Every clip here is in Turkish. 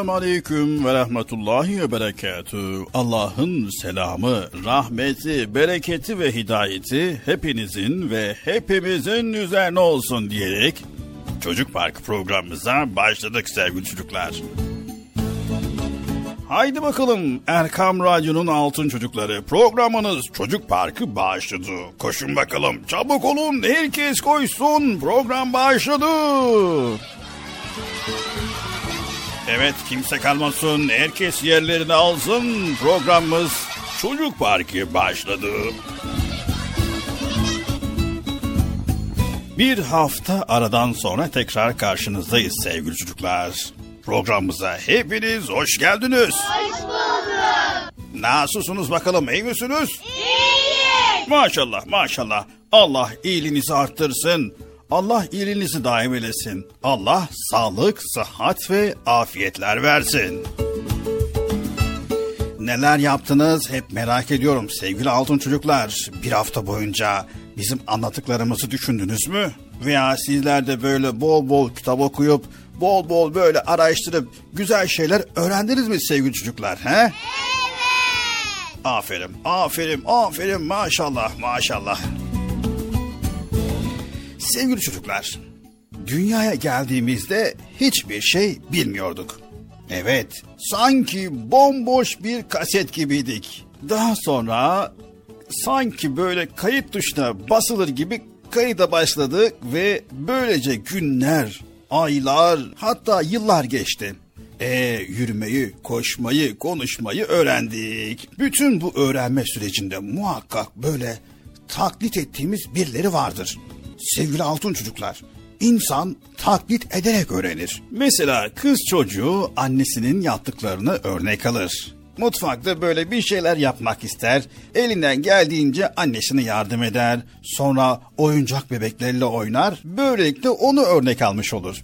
Esselamu Aleyküm ve Rahmetullahi ve Berekatü. Allah'ın selamı, rahmeti, bereketi ve hidayeti hepinizin ve hepimizin üzerine olsun diyerek Çocuk Park programımıza başladık sevgili çocuklar. Haydi bakalım Erkam Radyo'nun Altın Çocukları programınız Çocuk Parkı başladı. Koşun bakalım çabuk olun herkes koysun program başladı. Evet kimse kalmasın herkes yerlerini alsın programımız Çocuk Parkı başladı. Bir hafta aradan sonra tekrar karşınızdayız sevgili çocuklar. Programımıza hepiniz hoş geldiniz. Hoş bulduk. Nasılsınız bakalım iyi misiniz? İyiyiz. Maşallah maşallah. Allah iyiliğinizi arttırsın. Allah iyiliğinizi daim eylesin. Allah sağlık, sıhhat ve afiyetler versin. Neler yaptınız hep merak ediyorum sevgili altın çocuklar. Bir hafta boyunca bizim anlattıklarımızı düşündünüz mü? Veya sizler de böyle bol bol kitap okuyup bol bol böyle araştırıp güzel şeyler öğrendiniz mi sevgili çocuklar? He? Evet. Aferin, aferin, aferin maşallah, maşallah. Sevgili çocuklar, dünyaya geldiğimizde hiçbir şey bilmiyorduk. Evet, sanki bomboş bir kaset gibiydik. Daha sonra sanki böyle kayıt tuşuna basılır gibi kayıda başladık ve böylece günler, aylar hatta yıllar geçti. E yürümeyi, koşmayı, konuşmayı öğrendik. Bütün bu öğrenme sürecinde muhakkak böyle taklit ettiğimiz birileri vardır. Sevgili altın çocuklar, insan taklit ederek öğrenir. Mesela kız çocuğu annesinin yaptıklarını örnek alır. Mutfakta böyle bir şeyler yapmak ister. Elinden geldiğince annesine yardım eder. Sonra oyuncak bebeklerle oynar. Böylelikle onu örnek almış olur.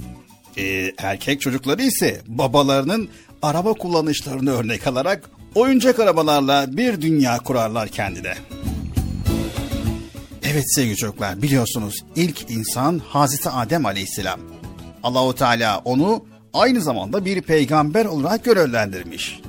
Ee, erkek çocukları ise babalarının araba kullanışlarını örnek alarak oyuncak arabalarla bir dünya kurarlar kendine. Evet sevgili çocuklar biliyorsunuz ilk insan Hazreti Adem Aleyhisselam. Allahu Teala onu aynı zamanda bir peygamber olarak görevlendirmiş.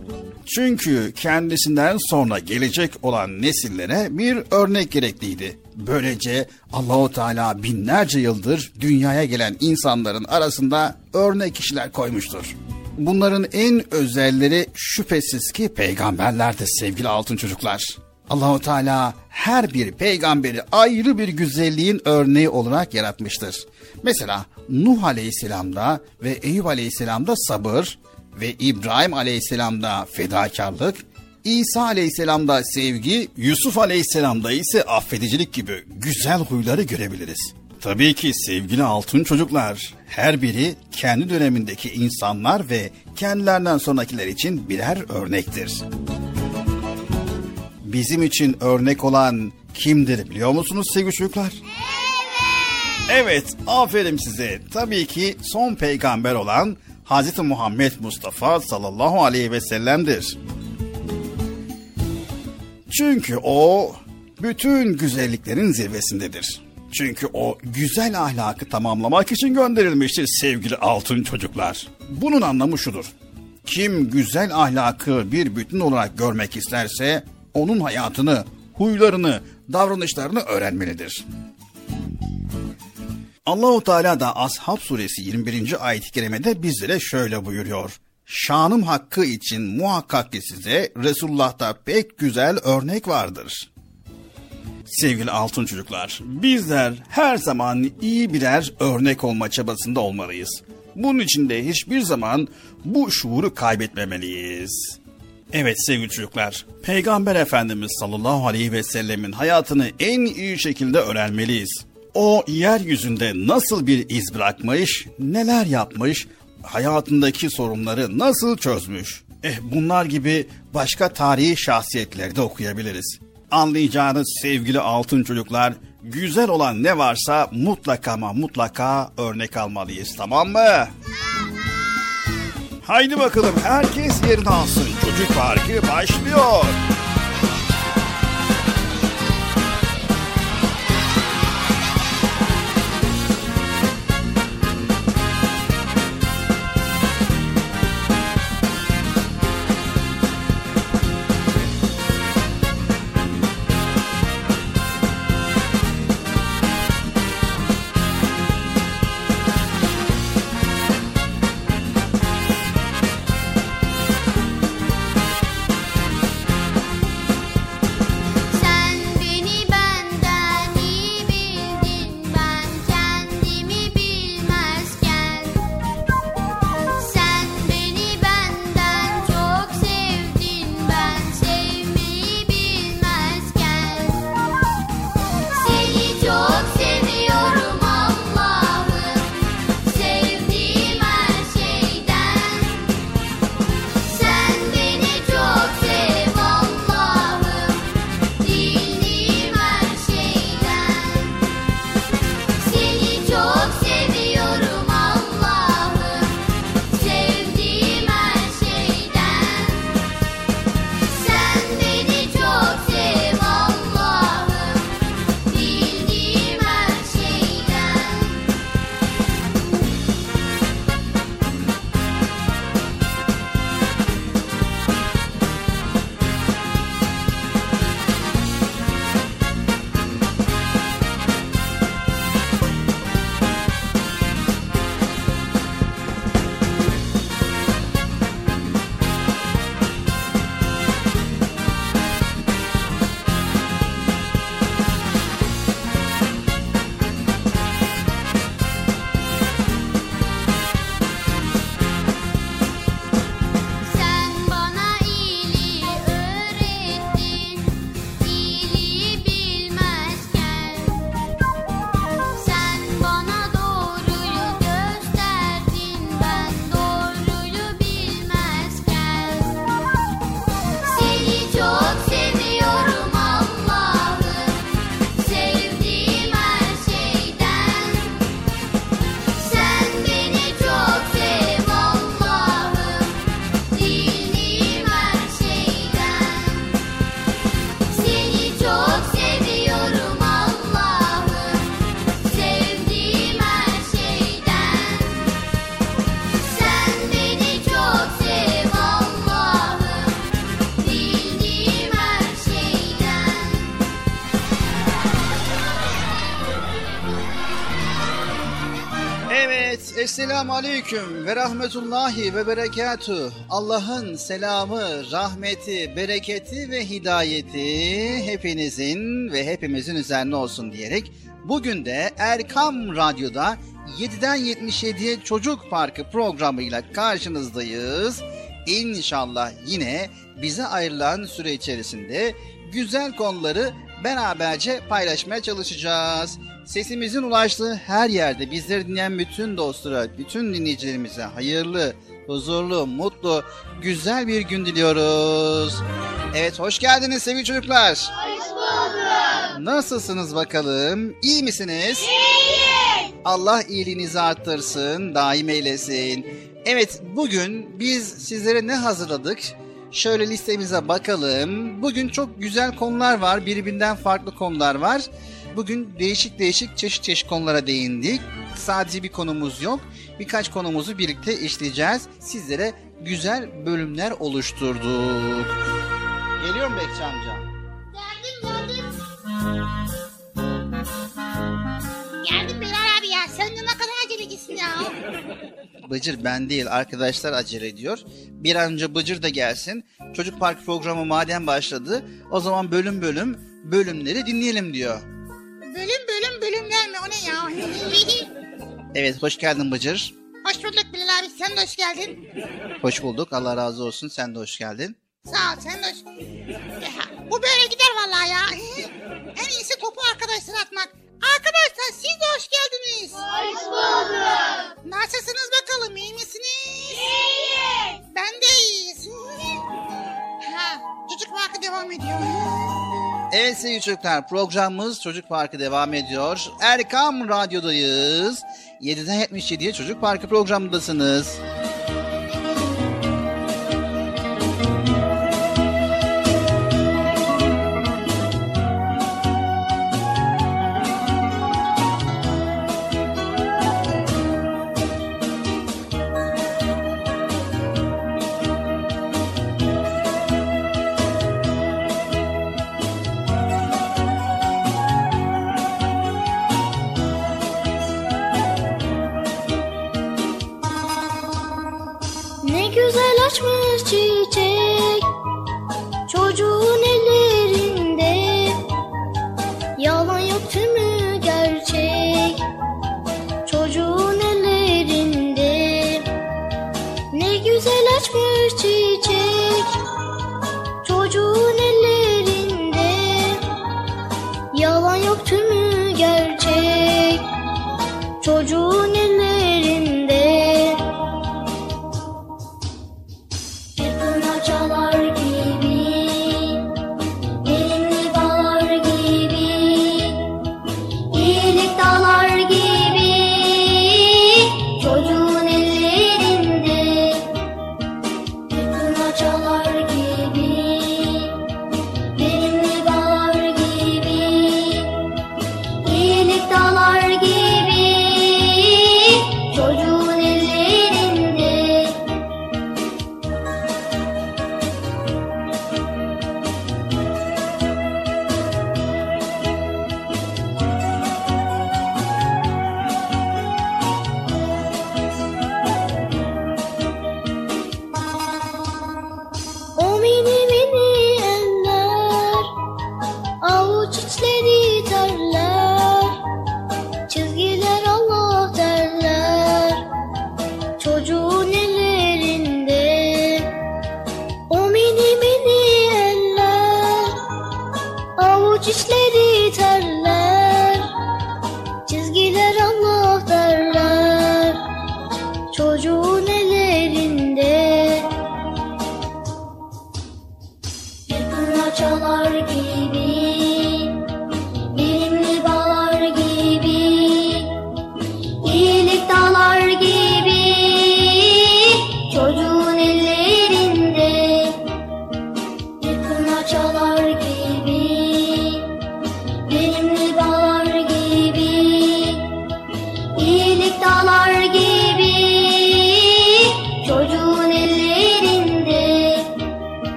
Çünkü kendisinden sonra gelecek olan nesillere bir örnek gerekliydi. Böylece Allahu Teala binlerce yıldır dünyaya gelen insanların arasında örnek kişiler koymuştur. Bunların en özelleri şüphesiz ki peygamberlerdir sevgili altın çocuklar. Allahu Teala her bir peygamberi ayrı bir güzelliğin örneği olarak yaratmıştır. Mesela Nuh Aleyhisselam'da ve Eyüp Aleyhisselam'da sabır ve İbrahim Aleyhisselam'da fedakarlık, İsa Aleyhisselam'da sevgi, Yusuf Aleyhisselam'da ise affedicilik gibi güzel huyları görebiliriz. Tabii ki sevgili altın çocuklar, her biri kendi dönemindeki insanlar ve kendilerinden sonrakiler için birer örnektir bizim için örnek olan kimdir biliyor musunuz sevgili çocuklar? Evet. Evet, aferin size. Tabii ki son peygamber olan Hz. Muhammed Mustafa sallallahu aleyhi ve sellem'dir. Çünkü o bütün güzelliklerin zirvesindedir. Çünkü o güzel ahlakı tamamlamak için gönderilmiştir sevgili altın çocuklar. Bunun anlamı şudur. Kim güzel ahlakı bir bütün olarak görmek isterse onun hayatını, huylarını, davranışlarını öğrenmelidir. Allahu Teala da Ashab suresi 21. ayet-i kerimede bizlere şöyle buyuruyor. Şanım hakkı için muhakkak ki size Resulullah'ta pek güzel örnek vardır. Sevgili altın çocuklar, bizler her zaman iyi birer örnek olma çabasında olmalıyız. Bunun için de hiçbir zaman bu şuuru kaybetmemeliyiz. Evet sevgili çocuklar, Peygamber Efendimiz sallallahu aleyhi ve sellemin hayatını en iyi şekilde öğrenmeliyiz. O yeryüzünde nasıl bir iz bırakmış, neler yapmış, hayatındaki sorunları nasıl çözmüş. Eh bunlar gibi başka tarihi şahsiyetleri de okuyabiliriz. Anlayacağınız sevgili altın çocuklar, güzel olan ne varsa mutlaka ama mutlaka örnek almalıyız tamam mı? Tamam. Haydi bakalım herkes yerini alsın. Çocuk Parkı başlıyor. Esselamu Aleyküm ve Rahmetullahi ve Berekatuh. Allah'ın selamı, rahmeti, bereketi ve hidayeti hepinizin ve hepimizin üzerine olsun diyerek bugün de Erkam Radyo'da 7'den 77'ye Çocuk Parkı programıyla karşınızdayız. İnşallah yine bize ayrılan süre içerisinde güzel konuları beraberce paylaşmaya çalışacağız. Sesimizin ulaştığı her yerde bizleri dinleyen bütün dostlara, bütün dinleyicilerimize hayırlı, huzurlu, mutlu, güzel bir gün diliyoruz. Evet hoş geldiniz sevgili çocuklar. Hoş bulduk. Nasılsınız bakalım? İyi misiniz? İyiyiz. Allah iyiliğinizi arttırsın, daim eylesin. Evet bugün biz sizlere ne hazırladık? Şöyle listemize bakalım. Bugün çok güzel konular var. Birbirinden farklı konular var. Bugün değişik değişik çeşit çeşit konulara değindik. Sadece bir konumuz yok. Birkaç konumuzu birlikte işleyeceğiz. Sizlere güzel bölümler oluşturduk. Geliyor mu Bekçi amca? Geldim geldim. Geldim Bilal abi ya. Sen de ne kadar acelecisin ya. Bıcır ben değil arkadaşlar acele ediyor. Bir an önce Bıcır da gelsin. Çocuk Park programı madem başladı o zaman bölüm bölüm bölümleri dinleyelim diyor. Bölüm bölüm bölümler mi? O ne ya? Evet hoş geldin Bıcır. hoş bulduk Bilal abi. Sen de hoş geldin. Hoş bulduk Allah razı olsun sen de hoş geldin. Sağ ol sen de hoş... Ya, bu böyle gider vallahi ya. en iyisi topu arkadaşlara atmak. Arkadaşlar siz de hoş geldiniz. Hoş bulduk. Nasılsınız bakalım iyi misiniz? İyiyiz. Ben de iyiyiz. ha, çocuk parkı devam ediyor. Evet sevgili çocuklar programımız Çocuk Parkı devam ediyor. Erkam Radyo'dayız. 7'den 77'ye Çocuk Parkı programındasınız. Ne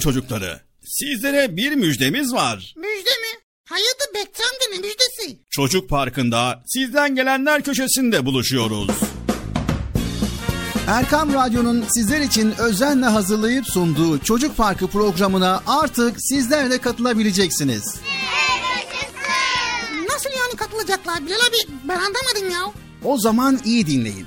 çocukları. Sizlere bir müjdemiz var. Müjde mi? Hayırdır Bekçi amca ne müjdesi? Çocuk Parkı'nda sizden gelenler köşesinde buluşuyoruz. Erkam Radyo'nun sizler için özenle hazırlayıp sunduğu Çocuk Parkı programına artık sizler de katılabileceksiniz. Nasıl yani katılacaklar Bilal abi ben anlamadım ya. O zaman iyi dinleyin.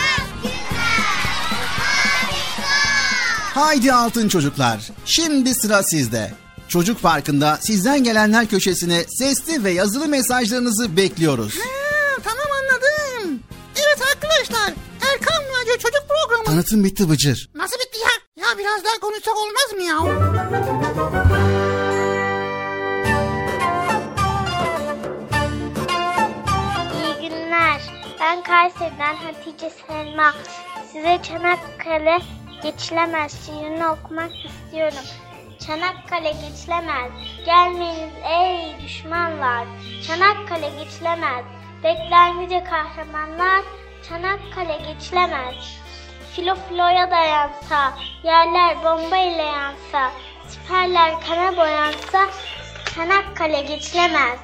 Haydi altın çocuklar, şimdi sıra sizde. Çocuk Parkı'nda sizden gelenler köşesine sesli ve yazılı mesajlarınızı bekliyoruz. Ha, tamam anladım. Evet arkadaşlar Erkan Radyo Çocuk Programı. Tanıtım bitti Bıcır. Nasıl bitti ya? Ya biraz daha konuşsak olmaz mı ya? İyi günler. Ben Kayseri'den Hatice Selma. Size Çanakkale geçilemez şiirini okumak istiyorum. Çanakkale geçilemez. Gelmeyiniz ey düşmanlar. Çanakkale geçilemez. Bekler yüce kahramanlar. Çanakkale geçilemez. Filo filoya dayansa, yerler bomba ile yansa, siperler kana boyansa, Çanakkale geçilemez.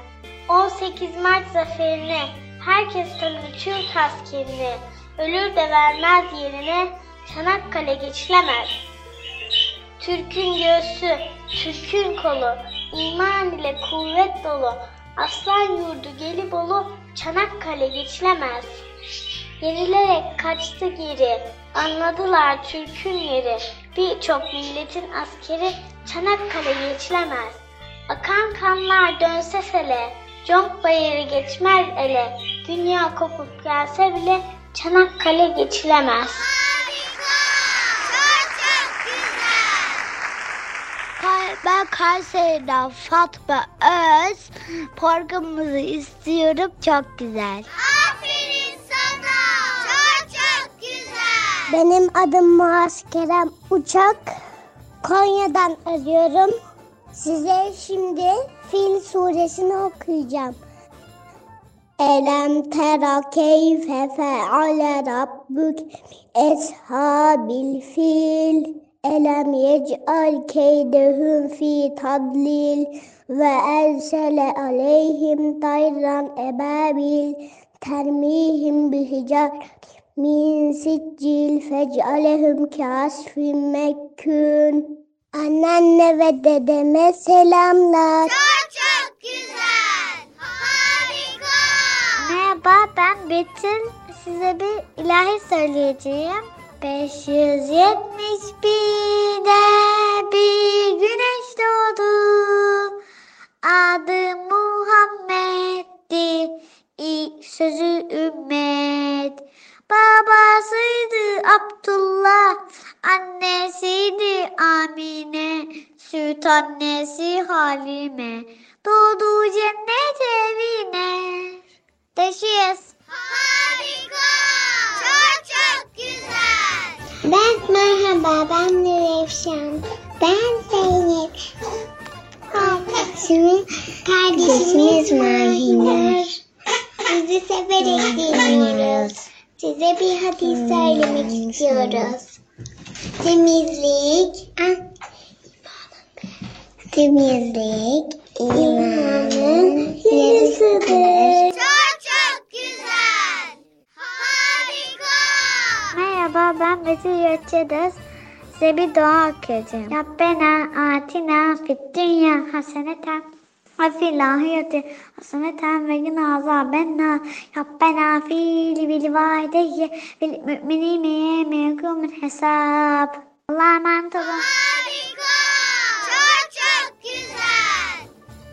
18 Mart zaferini, herkes tanır Türk askerini, ölür de vermez yerine, Çanakkale geçilemez. Türk'ün göğsü, Türk'ün kolu, iman ile kuvvet dolu, aslan yurdu Gelibolu, Çanakkale geçilemez. Yenilerek kaçtı geri, anladılar Türk'ün yeri, birçok milletin askeri, Çanakkale geçilemez. Akan kanlar dönse sele, Conk bayırı geçmez ele, dünya kopup gelse bile, Çanakkale geçilemez. Harika. Çok çok güzel. Ben Kayseri'den Fatma Öz. Programımızı istiyorum. Çok güzel. Aferin sana. Çok çok güzel. Benim adım Muaz Kerem Uçak. Konya'dan arıyorum. Size şimdi Fil suresini okuyacağım. Elem tera keyfe feale rabbuk eshabil fil. Yec'al keydehum fi tadlil ve ersele aleyhim tayran ebabil termihim bihicar min siccil fec'alehum kasfin mekkün. Anneanne ve dedeme selamlar. Çok çok güzel. Harika. Merhaba ben Betül. Size bir ilahi söyleyeceğim. 571'de bir güneş doğdu. Adı Muhammed'di. İlk sözü ümmet. Babasıydı Abdullah. Annesiydi Amine. Süt annesi Halime. Doğdu cennet evine. Deşiyiz. Harika. Ben merhaba, ben Nevşan. Ben Zeynep. Kardeşimiz, kardeşimiz Mahiner. Sizi severek dinliyoruz. Size bir hadis söylemek istiyoruz. Temizlik, ah, temizlik imanın yarısıdır. Çok çok güzel. Harika. Merhaba ben Betül Gökçedöz. Size bir dua okuyacağım. Rabbena atina fid dünya haseneten ve fil ahireti haseneten ve gina azabenna. Rabbena fil bil valideyye bil müminine yevme hesab. Allah'a emanet olun. Harika. Çok çok güzel.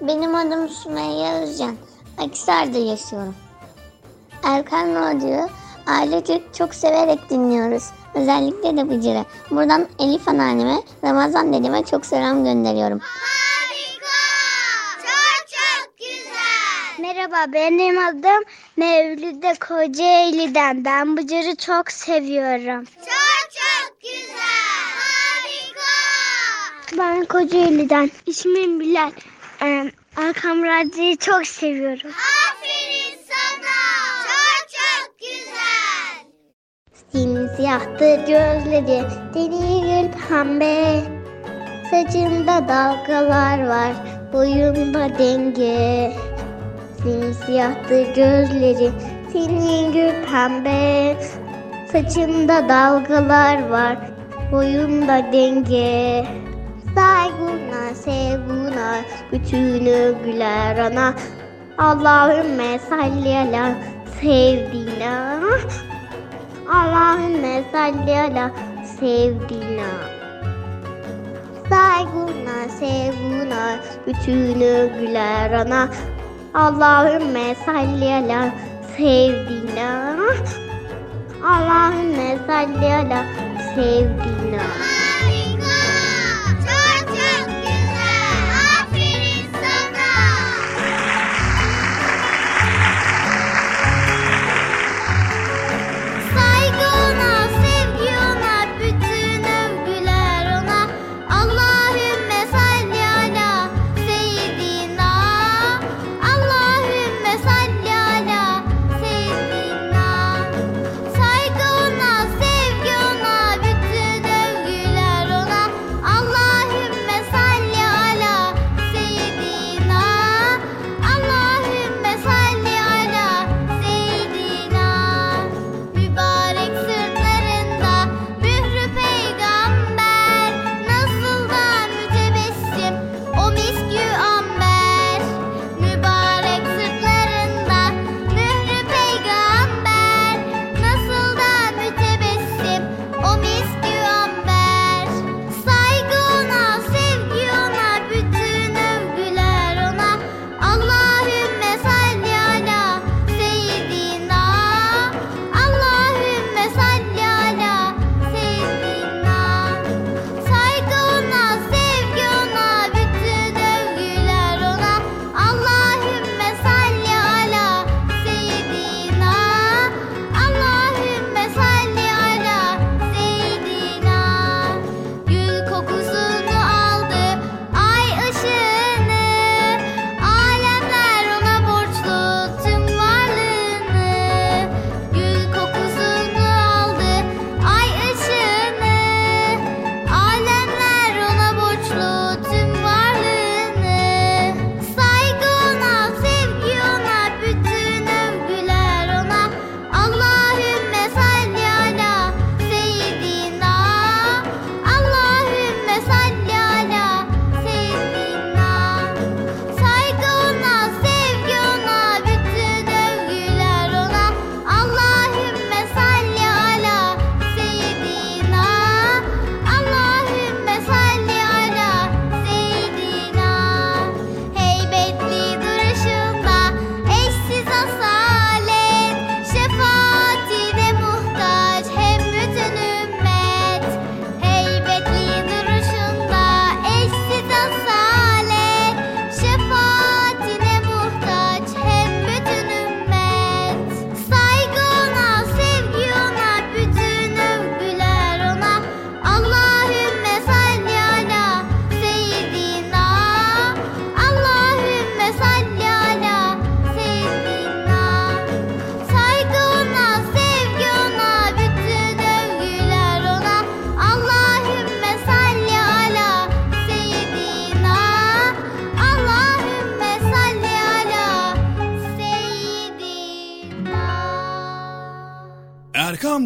Benim adım Sümeyye Özcan. Akisar'da yaşıyorum. Erkan Radyo'yu ailecek çok severek dinliyoruz. Özellikle de Bıcır'ı. Buradan Elif anneanneme, Ramazan dedeme çok selam gönderiyorum. Harika. Çok çok güzel. Merhaba benim adım Mevlüde Kocaeli'den. Ben Bıcır'ı çok seviyorum. Çok çok güzel. Harika. Ben Kocaeli'den. İsmim Bilal. Ee, Arkam Radyo'yu çok seviyorum. Aferin sana. Çok çok güzel. Simsiyahtı gözleri, deli gül pembe. Saçında dalgalar var, boyunda denge. Simsiyahtı gözleri, senin gül pembe. Saçında dalgalar var, boyunda denge. Saygına, sevguna, bütünü güler ana. Allahümme salli ala sevdiğine. Allahümme salli ala sevdiğine. Saygına, sevguna, bütünü güler ana. Allahümme salli ala sevdiğine. Allahümme salli ala sevdiğine.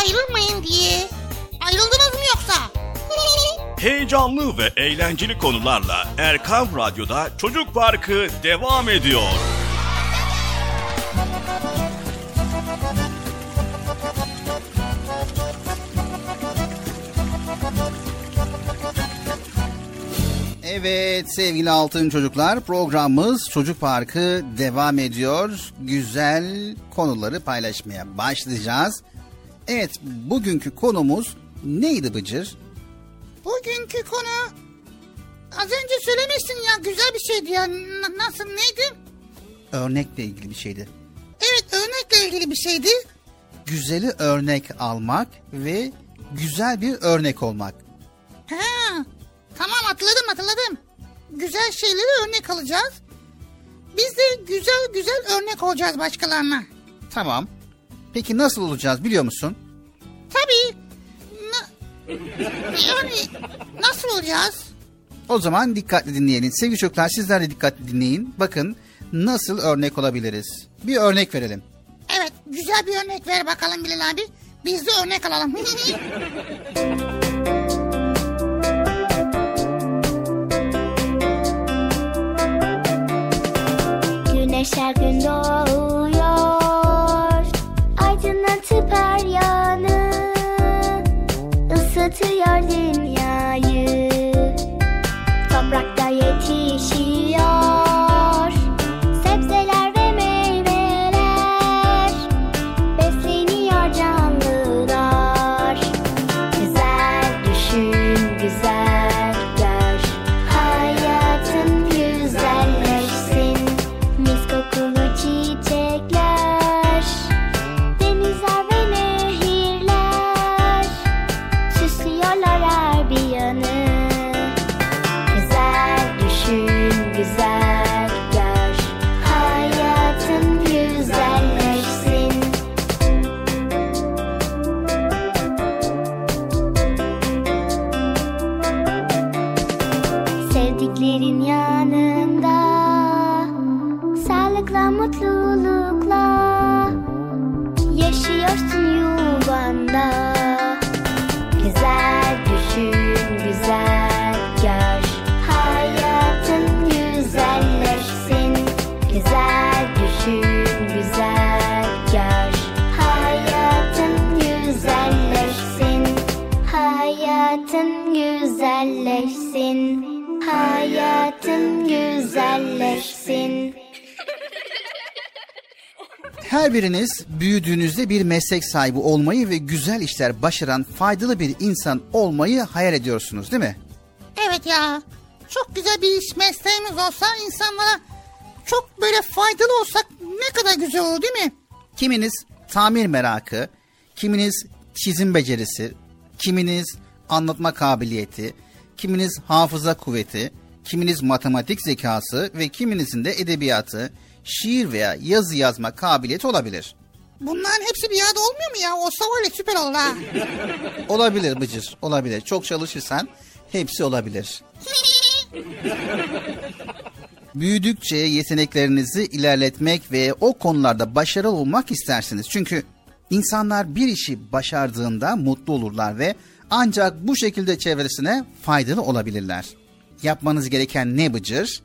ayrılmayın diye. Ayrıldınız mı yoksa? Heyecanlı ve eğlenceli konularla Erkam Radyo'da Çocuk Parkı devam ediyor. Evet sevgili altın çocuklar programımız Çocuk Parkı devam ediyor. Güzel konuları paylaşmaya başlayacağız. Evet bugünkü konumuz neydi Bıcır? Bugünkü konu az önce söylemiştin ya güzel bir şeydi ya. N- nasıl neydi? Örnekle ilgili bir şeydi. Evet örnekle ilgili bir şeydi. Güzeli örnek almak ve güzel bir örnek olmak. Ha, tamam hatırladım hatırladım. Güzel şeyleri örnek alacağız. Biz de güzel güzel örnek olacağız başkalarına. Tamam. Peki nasıl olacağız biliyor musun? Tabii. Na- yani nasıl olacağız? O zaman dikkatli dinleyelim. Sevgili çocuklar sizler de dikkatli dinleyin. Bakın nasıl örnek olabiliriz. Bir örnek verelim. Evet güzel bir örnek ver bakalım Bilal abi. Biz de örnek alalım. Güneş her gün doğuyor to your linear. Her biriniz büyüdüğünüzde bir meslek sahibi olmayı ve güzel işler başaran faydalı bir insan olmayı hayal ediyorsunuz değil mi? Evet ya. Çok güzel bir iş mesleğimiz olsa insanlara çok böyle faydalı olsak ne kadar güzel olur değil mi? Kiminiz tamir merakı, kiminiz çizim becerisi, kiminiz anlatma kabiliyeti, kiminiz hafıza kuvveti, kiminiz matematik zekası ve kiminizin de edebiyatı, şiir veya yazı yazma kabiliyeti olabilir. Bunların hepsi bir yerde olmuyor mu ya? Olsa var ya süper olur ha. Olabilir Bıcır, olabilir. Çok çalışırsan hepsi olabilir. Büyüdükçe yeteneklerinizi ilerletmek ve o konularda başarılı olmak istersiniz. Çünkü insanlar bir işi başardığında mutlu olurlar ve ancak bu şekilde çevresine faydalı olabilirler. Yapmanız gereken ne Bıcır?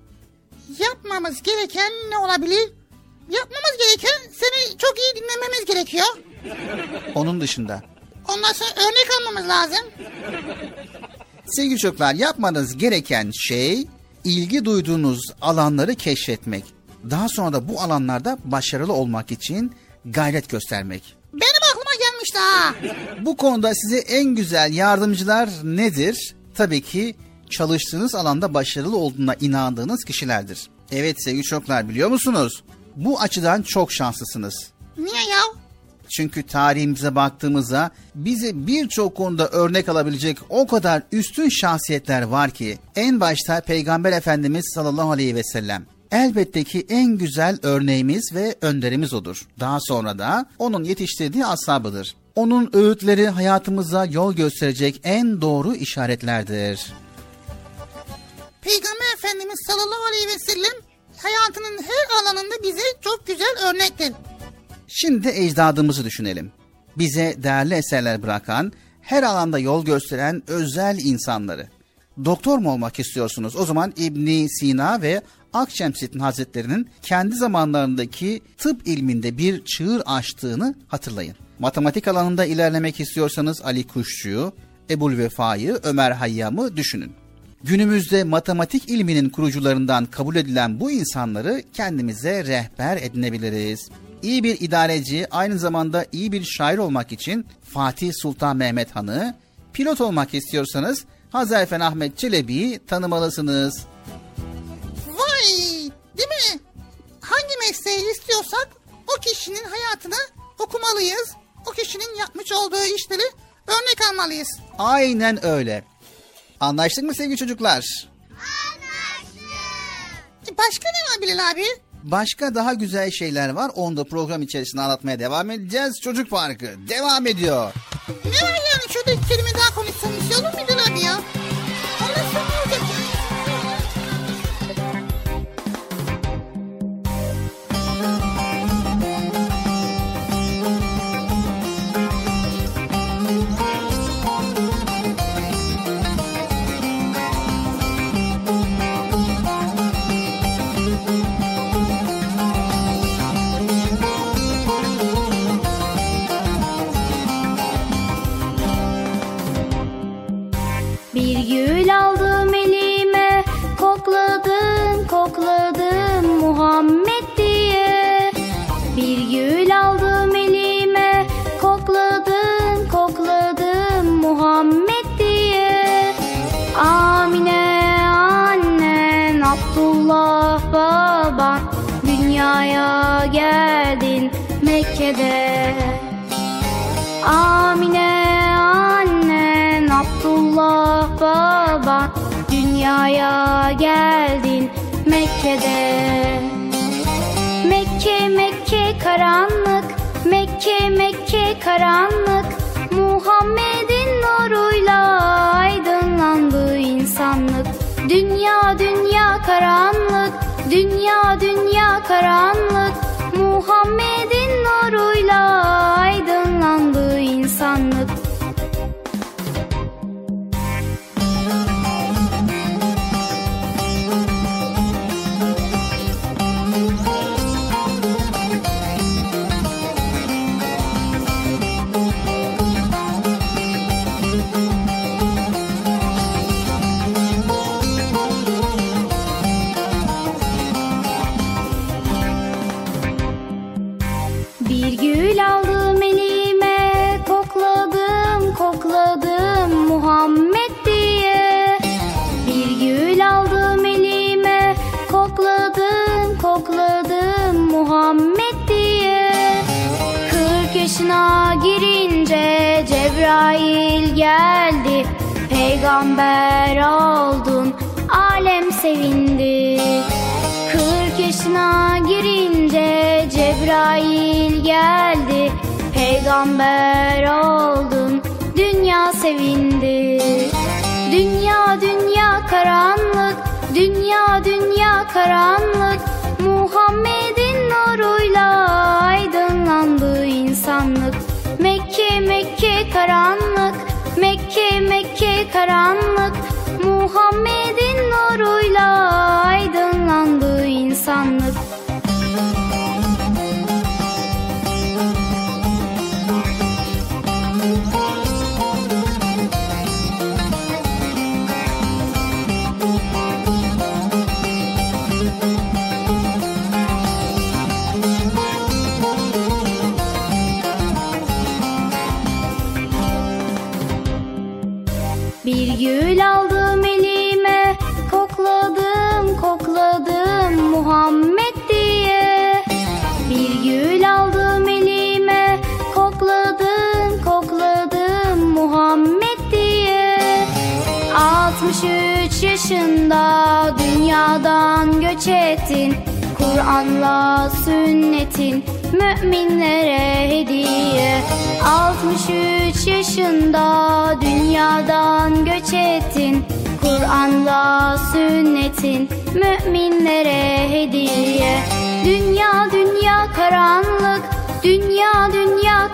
Yapmamız gereken ne olabilir? Yapmamız gereken seni çok iyi dinlememiz gerekiyor. Onun dışında. Ondan sonra örnek almamız lazım. Sevgili çocuklar yapmanız gereken şey ilgi duyduğunuz alanları keşfetmek. Daha sonra da bu alanlarda başarılı olmak için gayret göstermek. Benim aklıma gelmişti ha. Bu konuda size en güzel yardımcılar nedir? Tabii ki çalıştığınız alanda başarılı olduğuna inandığınız kişilerdir. Evet sevgili çocuklar biliyor musunuz? Bu açıdan çok şanslısınız. Niye ya? Çünkü tarihimize baktığımızda bize birçok konuda örnek alabilecek o kadar üstün şahsiyetler var ki en başta Peygamber Efendimiz sallallahu aleyhi ve sellem. Elbette ki en güzel örneğimiz ve önderimiz odur. Daha sonra da onun yetiştirdiği ashabıdır. Onun öğütleri hayatımıza yol gösterecek en doğru işaretlerdir. Peygamber Efendimiz sallallahu aleyhi ve sellem hayatının her alanında bize çok güzel örnektir. Şimdi ecdadımızı düşünelim. Bize değerli eserler bırakan, her alanda yol gösteren özel insanları. Doktor mu olmak istiyorsunuz? O zaman İbni Sina ve Akşemseddin Hazretleri'nin kendi zamanlarındaki tıp ilminde bir çığır açtığını hatırlayın. Matematik alanında ilerlemek istiyorsanız Ali Kuşçu'yu, Ebul Vefa'yı, Ömer Hayyam'ı düşünün. Günümüzde matematik ilminin kurucularından kabul edilen bu insanları kendimize rehber edinebiliriz. İyi bir idareci, aynı zamanda iyi bir şair olmak için Fatih Sultan Mehmet Han'ı, pilot olmak istiyorsanız Hazarfen Ahmet Çelebi'yi tanımalısınız. Vay! Değil mi? Hangi mesleği istiyorsak o kişinin hayatını okumalıyız. O kişinin yapmış olduğu işleri örnek almalıyız. Aynen öyle. Anlaştık mı sevgili çocuklar? E Başka ne var Bilal abi? Başka daha güzel şeyler var. Onu da program içerisinde anlatmaya devam edeceğiz. Çocuk Parkı devam ediyor. Ne var yani şurada iki kelime daha konuşsam bir şey olur mu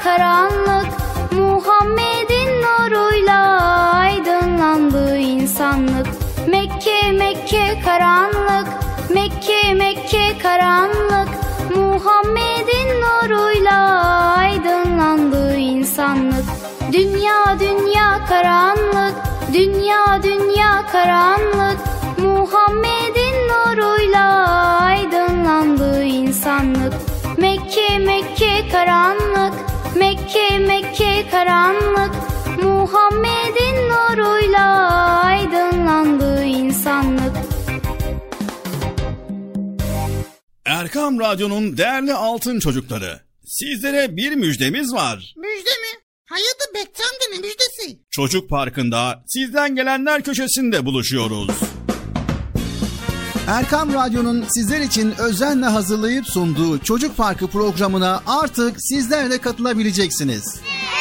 karanlık. Muhammed'in nuruyla aydınlandı insanlık. Mekke Mekke karanlık. Mekke Mekke karanlık. Muhammed'in nuruyla aydınlandı insanlık. Dünya dünya karanlık. Dünya dünya karanlık. Muhammed'in nuruyla aydınlandı insanlık. Mekke Mekke karanlık karanlık Muhammed'in nuruyla aydınlandı insanlık Erkam Radyo'nun değerli altın çocukları. Sizlere bir müjdemiz var. Müjde mi? Hayırdır Bekçi amca ne müjdesi? Çocuk Parkı'nda sizden gelenler köşesinde buluşuyoruz. Erkam Radyo'nun sizler için özenle hazırlayıp sunduğu Çocuk Parkı programına artık sizler de katılabileceksiniz. Yani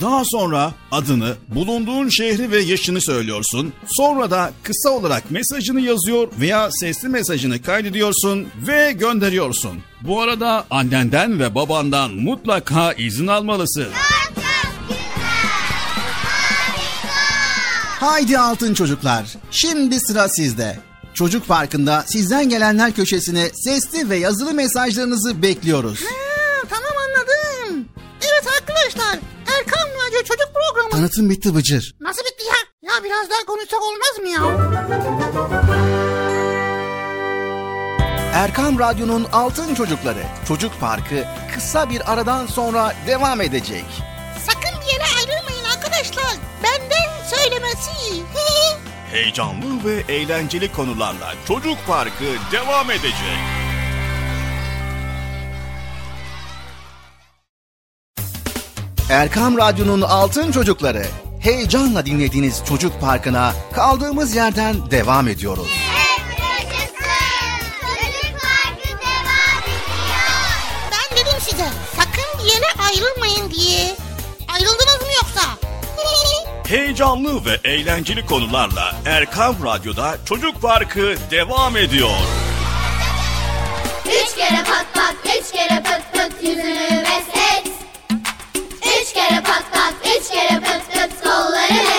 Daha sonra adını, bulunduğun şehri ve yaşını söylüyorsun. Sonra da kısa olarak mesajını yazıyor veya sesli mesajını kaydediyorsun ve gönderiyorsun. Bu arada annenden ve babandan mutlaka izin almalısın. Haydi altın çocuklar. Şimdi sıra sizde. Çocuk Parkı'nda sizden gelenler köşesine sesli ve yazılı mesajlarınızı bekliyoruz. Ha, Tanıtım bitti Bıcır. Nasıl bitti ya? Ya biraz daha konuşsak olmaz mı ya? Erkam Radyo'nun Altın Çocukları. Çocuk Parkı kısa bir aradan sonra devam edecek. Sakın bir yere ayrılmayın arkadaşlar. Benden söylemesi. Heyecanlı ve eğlenceli konularla Çocuk Parkı devam edecek. Erkam Radyo'nun Altın Çocukları. Heyecanla dinlediğiniz Çocuk Parkı'na kaldığımız yerden devam ediyoruz. Çocuk Parkı devam ediyor. Ben dedim size sakın bir yere ayrılmayın diye. Ayrıldınız mı yoksa? Heyecanlı ve eğlenceli konularla Erkam Radyo'da Çocuk Parkı devam ediyor. kere pat pat, üç kere pıt pıt yüzünü meslet. Kere pat pat, üç kere pıt pıt kolları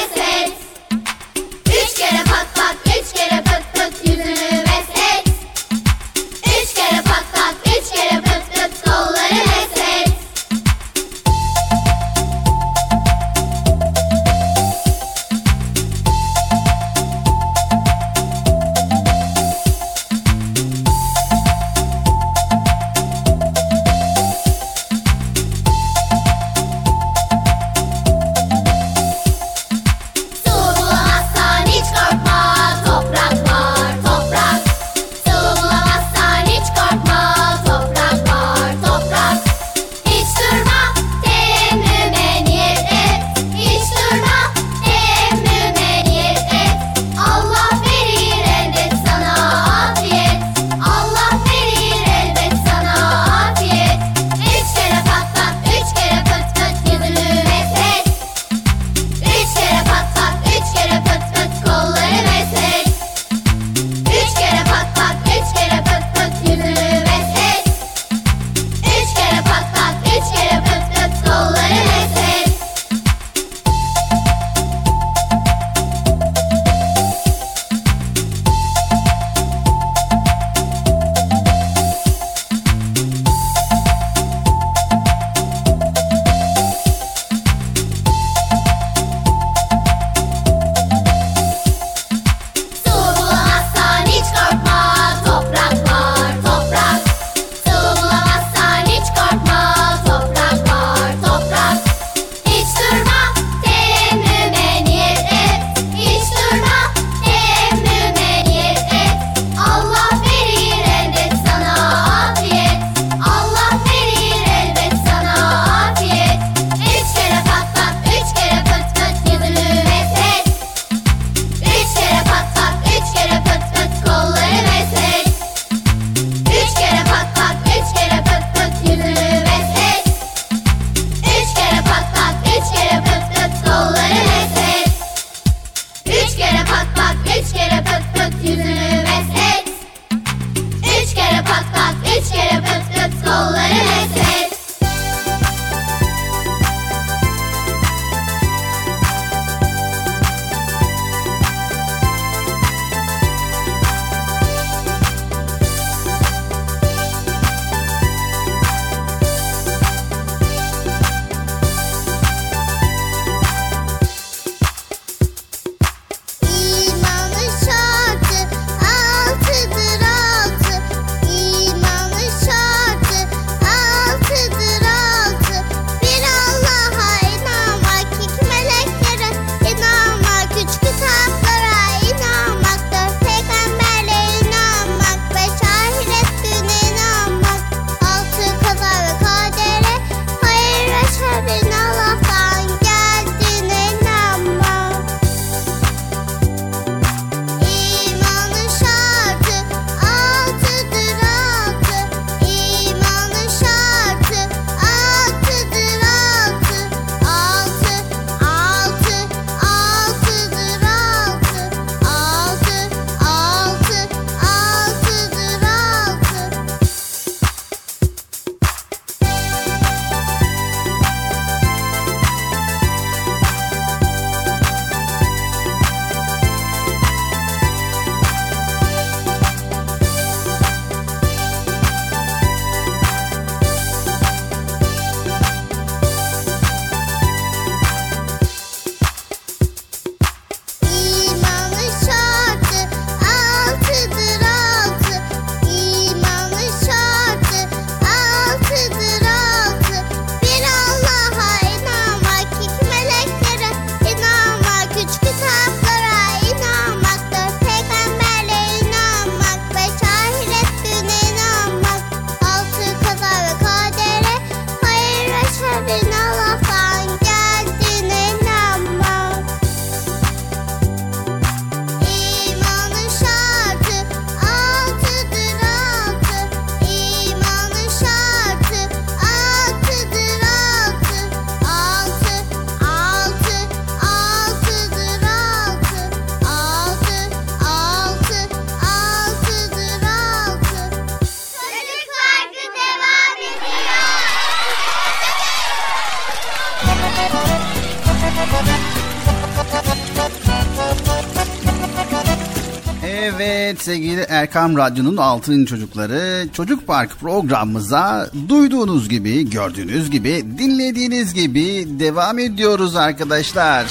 sevgili Erkam Radyo'nun Altın Çocukları Çocuk Park programımıza duyduğunuz gibi, gördüğünüz gibi, dinlediğiniz gibi devam ediyoruz arkadaşlar.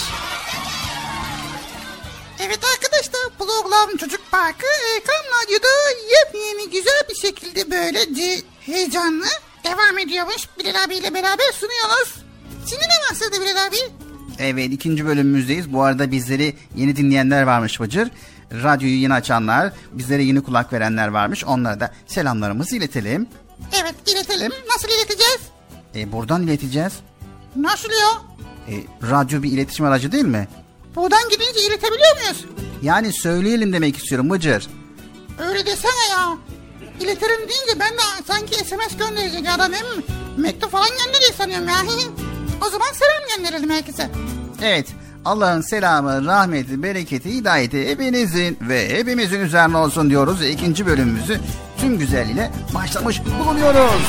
Evet arkadaşlar program Çocuk Parkı Erkan Radyo'da yepyeni güzel bir şekilde böylece heyecanlı devam ediyormuş. Bilal abiyle beraber sunuyoruz. Şimdi ne başladı Bilal abi? Evet ikinci bölümümüzdeyiz. Bu arada bizleri yeni dinleyenler varmış Bıcır. Radyoyu yeni açanlar, bizlere yeni kulak verenler varmış. Onlara da selamlarımızı iletelim. Evet iletelim. Nasıl ileteceğiz? E, buradan ileteceğiz. Nasıl ya? E, radyo bir iletişim aracı değil mi? Buradan gidince iletebiliyor muyuz? Yani söyleyelim demek istiyorum Bıcır. Öyle desene ya. İletirim deyince ben de sanki SMS gönderecek adam mi? Mektup falan gönderiyor sanıyorum ya. o zaman selam gönderelim herkese. Evet Allah'ın selamı, rahmeti, bereketi, hidayeti hepinizin ve hepimizin üzerine olsun diyoruz. İkinci bölümümüzü tüm güzelliğiyle başlamış bulunuyoruz.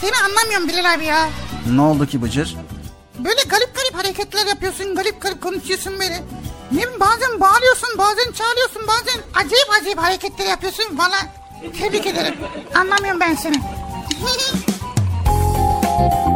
Seni anlamıyorum Bilal abi ya. Ne oldu ki Bıcır? Böyle garip garip hareketler yapıyorsun, garip garip konuşuyorsun böyle. Ne bileyim bazen bağırıyorsun, bazen çağırıyorsun, bazen acayip acayip hareketler yapıyorsun. Valla tebrik ederim. Anlamıyorum ben seni.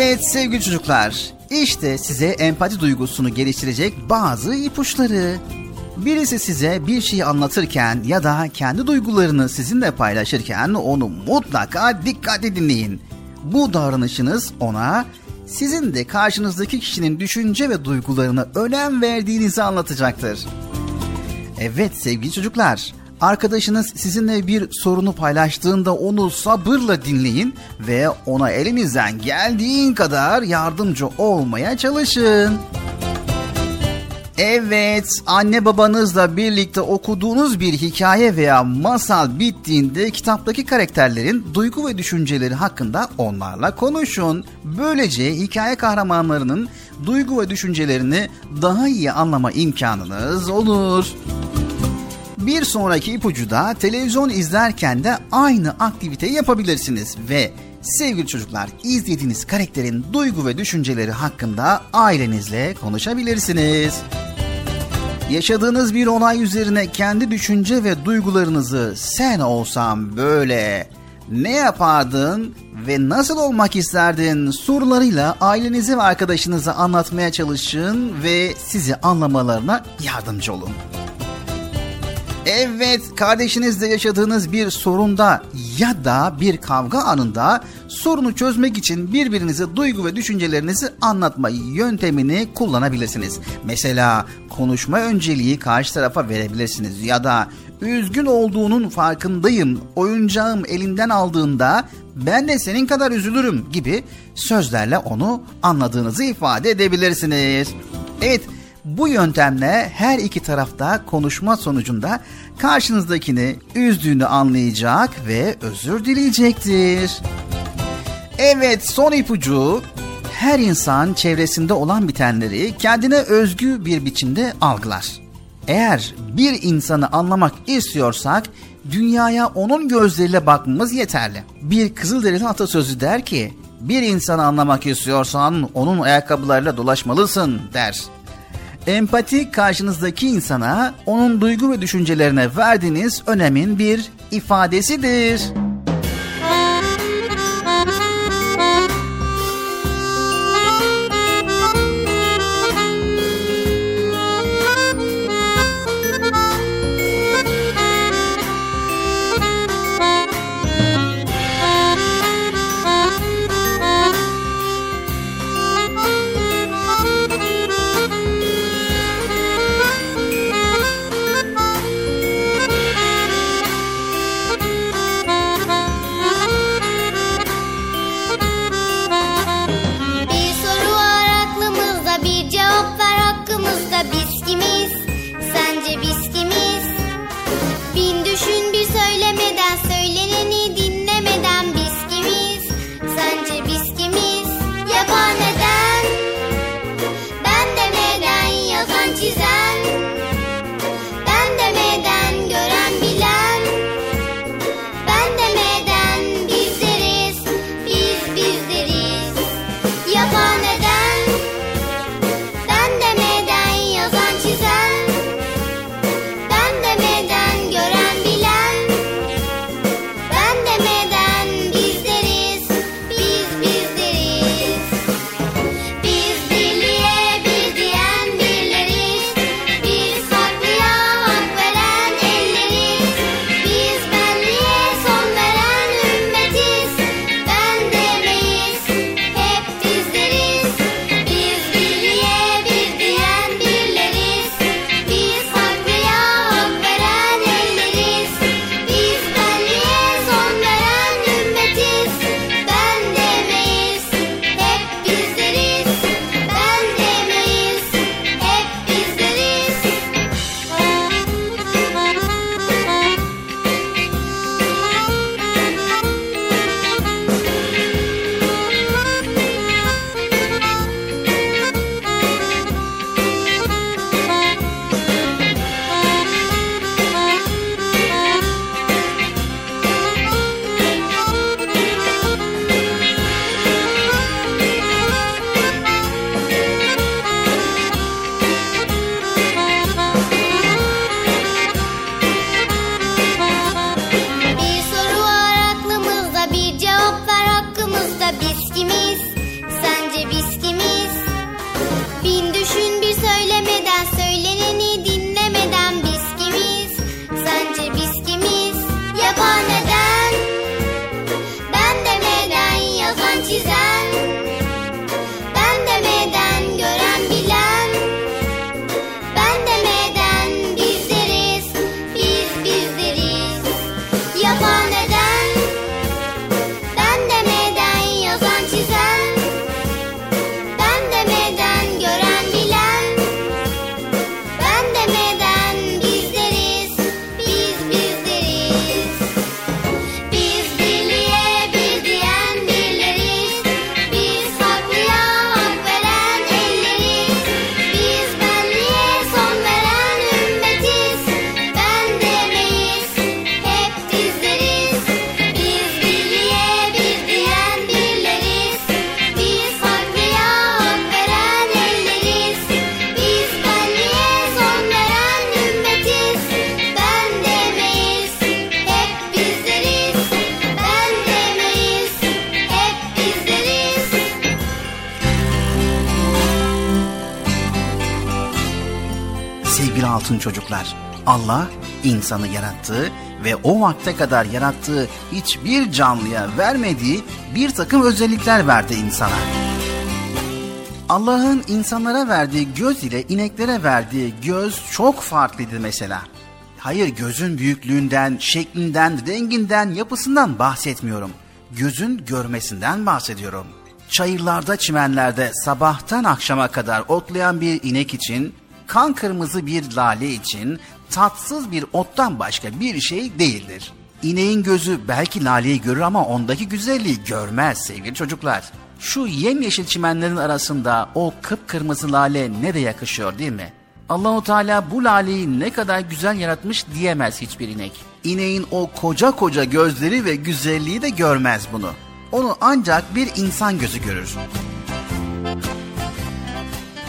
Evet sevgili çocuklar, işte size empati duygusunu geliştirecek bazı ipuçları. Birisi size bir şeyi anlatırken ya da kendi duygularını sizinle paylaşırken onu mutlaka dikkatli dinleyin. Bu davranışınız ona sizin de karşınızdaki kişinin düşünce ve duygularına önem verdiğinizi anlatacaktır. Evet sevgili çocuklar, arkadaşınız sizinle bir sorunu paylaştığında onu sabırla dinleyin ve ona elinizden geldiğin kadar yardımcı olmaya çalışın. Evet, anne babanızla birlikte okuduğunuz bir hikaye veya masal bittiğinde kitaptaki karakterlerin duygu ve düşünceleri hakkında onlarla konuşun. Böylece hikaye kahramanlarının duygu ve düşüncelerini daha iyi anlama imkanınız olur. Bir sonraki ipucu da televizyon izlerken de aynı aktiviteyi yapabilirsiniz ve sevgili çocuklar izlediğiniz karakterin duygu ve düşünceleri hakkında ailenizle konuşabilirsiniz. Yaşadığınız bir olay üzerine kendi düşünce ve duygularınızı sen olsam böyle ne yapardın ve nasıl olmak isterdin sorularıyla ailenize ve arkadaşınıza anlatmaya çalışın ve sizi anlamalarına yardımcı olun. Evet, kardeşinizle yaşadığınız bir sorunda ya da bir kavga anında sorunu çözmek için birbirinize duygu ve düşüncelerinizi anlatma yöntemini kullanabilirsiniz. Mesela konuşma önceliği karşı tarafa verebilirsiniz ya da üzgün olduğunun farkındayım, oyuncağım elinden aldığında ben de senin kadar üzülürüm gibi sözlerle onu anladığınızı ifade edebilirsiniz. Evet, bu yöntemle her iki tarafta konuşma sonucunda karşınızdakini üzdüğünü anlayacak ve özür dileyecektir. Evet son ipucu her insan çevresinde olan bitenleri kendine özgü bir biçimde algılar. Eğer bir insanı anlamak istiyorsak dünyaya onun gözleriyle bakmamız yeterli. Bir Kızılderili atasözü der ki bir insanı anlamak istiyorsan onun ayakkabılarıyla dolaşmalısın der. Empati karşınızdaki insana onun duygu ve düşüncelerine verdiğiniz önemin bir ifadesidir. Allah insanı yarattı ve o vakte kadar yarattığı hiçbir canlıya vermediği bir takım özellikler verdi insana. Allah'ın insanlara verdiği göz ile ineklere verdiği göz çok farklıydı mesela. Hayır gözün büyüklüğünden, şeklinden, renginden, yapısından bahsetmiyorum. Gözün görmesinden bahsediyorum. Çayırlarda, çimenlerde sabahtan akşama kadar otlayan bir inek için, kan kırmızı bir lale için tatsız bir ottan başka bir şey değildir. İneğin gözü belki laleyi görür ama ondaki güzelliği görmez sevgili çocuklar. Şu yemyeşil çimenlerin arasında o kıpkırmızı lale ne de yakışıyor değil mi? Allahu Teala bu laleyi ne kadar güzel yaratmış diyemez hiçbir inek. İneğin o koca koca gözleri ve güzelliği de görmez bunu. Onu ancak bir insan gözü görür.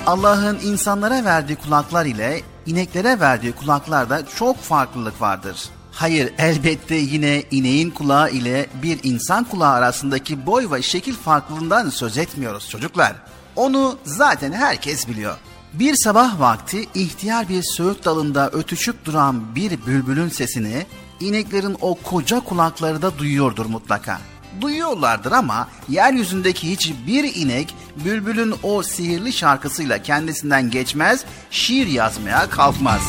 Allah'ın insanlara verdiği kulaklar ile ineklere verdiği kulaklarda çok farklılık vardır. Hayır elbette yine ineğin kulağı ile bir insan kulağı arasındaki boy ve şekil farklılığından söz etmiyoruz çocuklar. Onu zaten herkes biliyor. Bir sabah vakti ihtiyar bir söğüt dalında ötüşüp duran bir bülbülün sesini ineklerin o koca kulakları da duyuyordur mutlaka. Duyuyorlardır ama yeryüzündeki hiçbir inek bülbülün o sihirli şarkısıyla kendisinden geçmez, şiir yazmaya kalkmaz.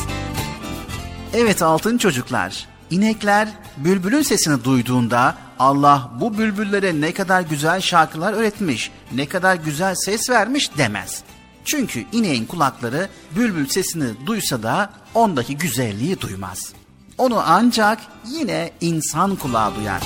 Evet altın çocuklar, inekler bülbülün sesini duyduğunda Allah bu bülbüllere ne kadar güzel şarkılar öğretmiş, ne kadar güzel ses vermiş demez. Çünkü ineğin kulakları bülbül sesini duysa da ondaki güzelliği duymaz. Onu ancak yine insan kulağı duyar.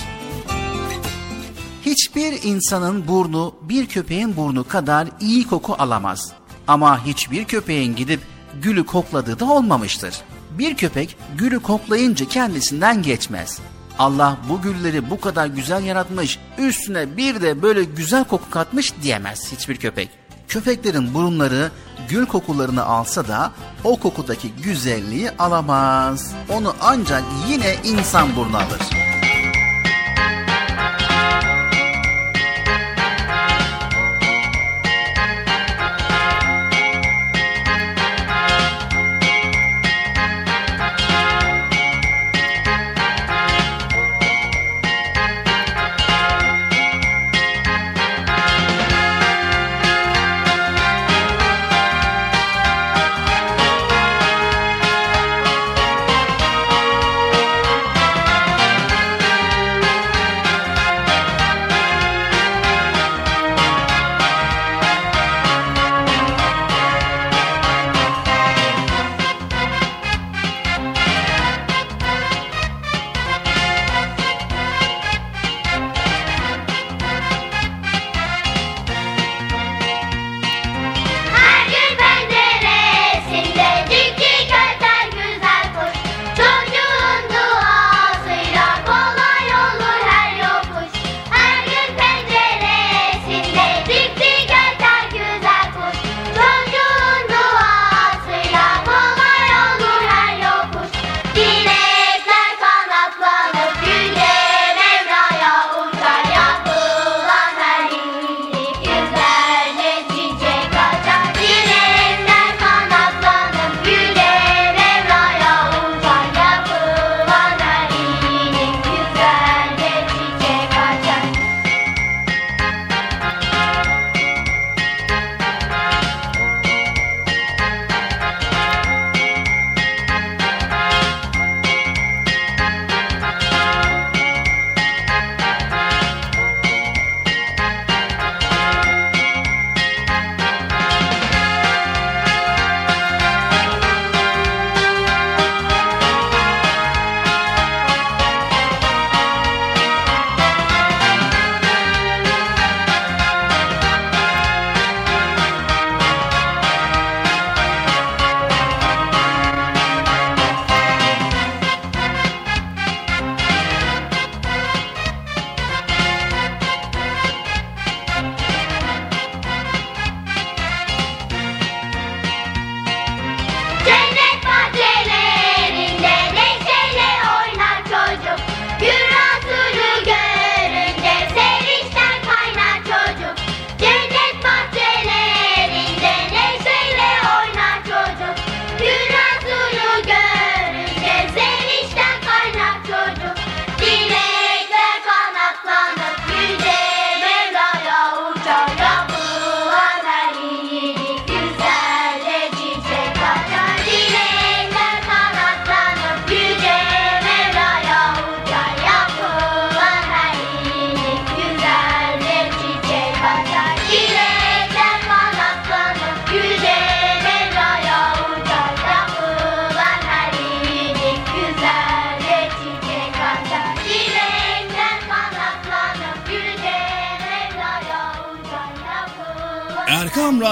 Hiçbir insanın burnu bir köpeğin burnu kadar iyi koku alamaz. Ama hiçbir köpeğin gidip gülü kokladığı da olmamıştır. Bir köpek gülü koklayınca kendisinden geçmez. Allah bu gülleri bu kadar güzel yaratmış, üstüne bir de böyle güzel koku katmış diyemez hiçbir köpek. Köpeklerin burunları gül kokularını alsa da o kokudaki güzelliği alamaz. Onu ancak yine insan burnu alır.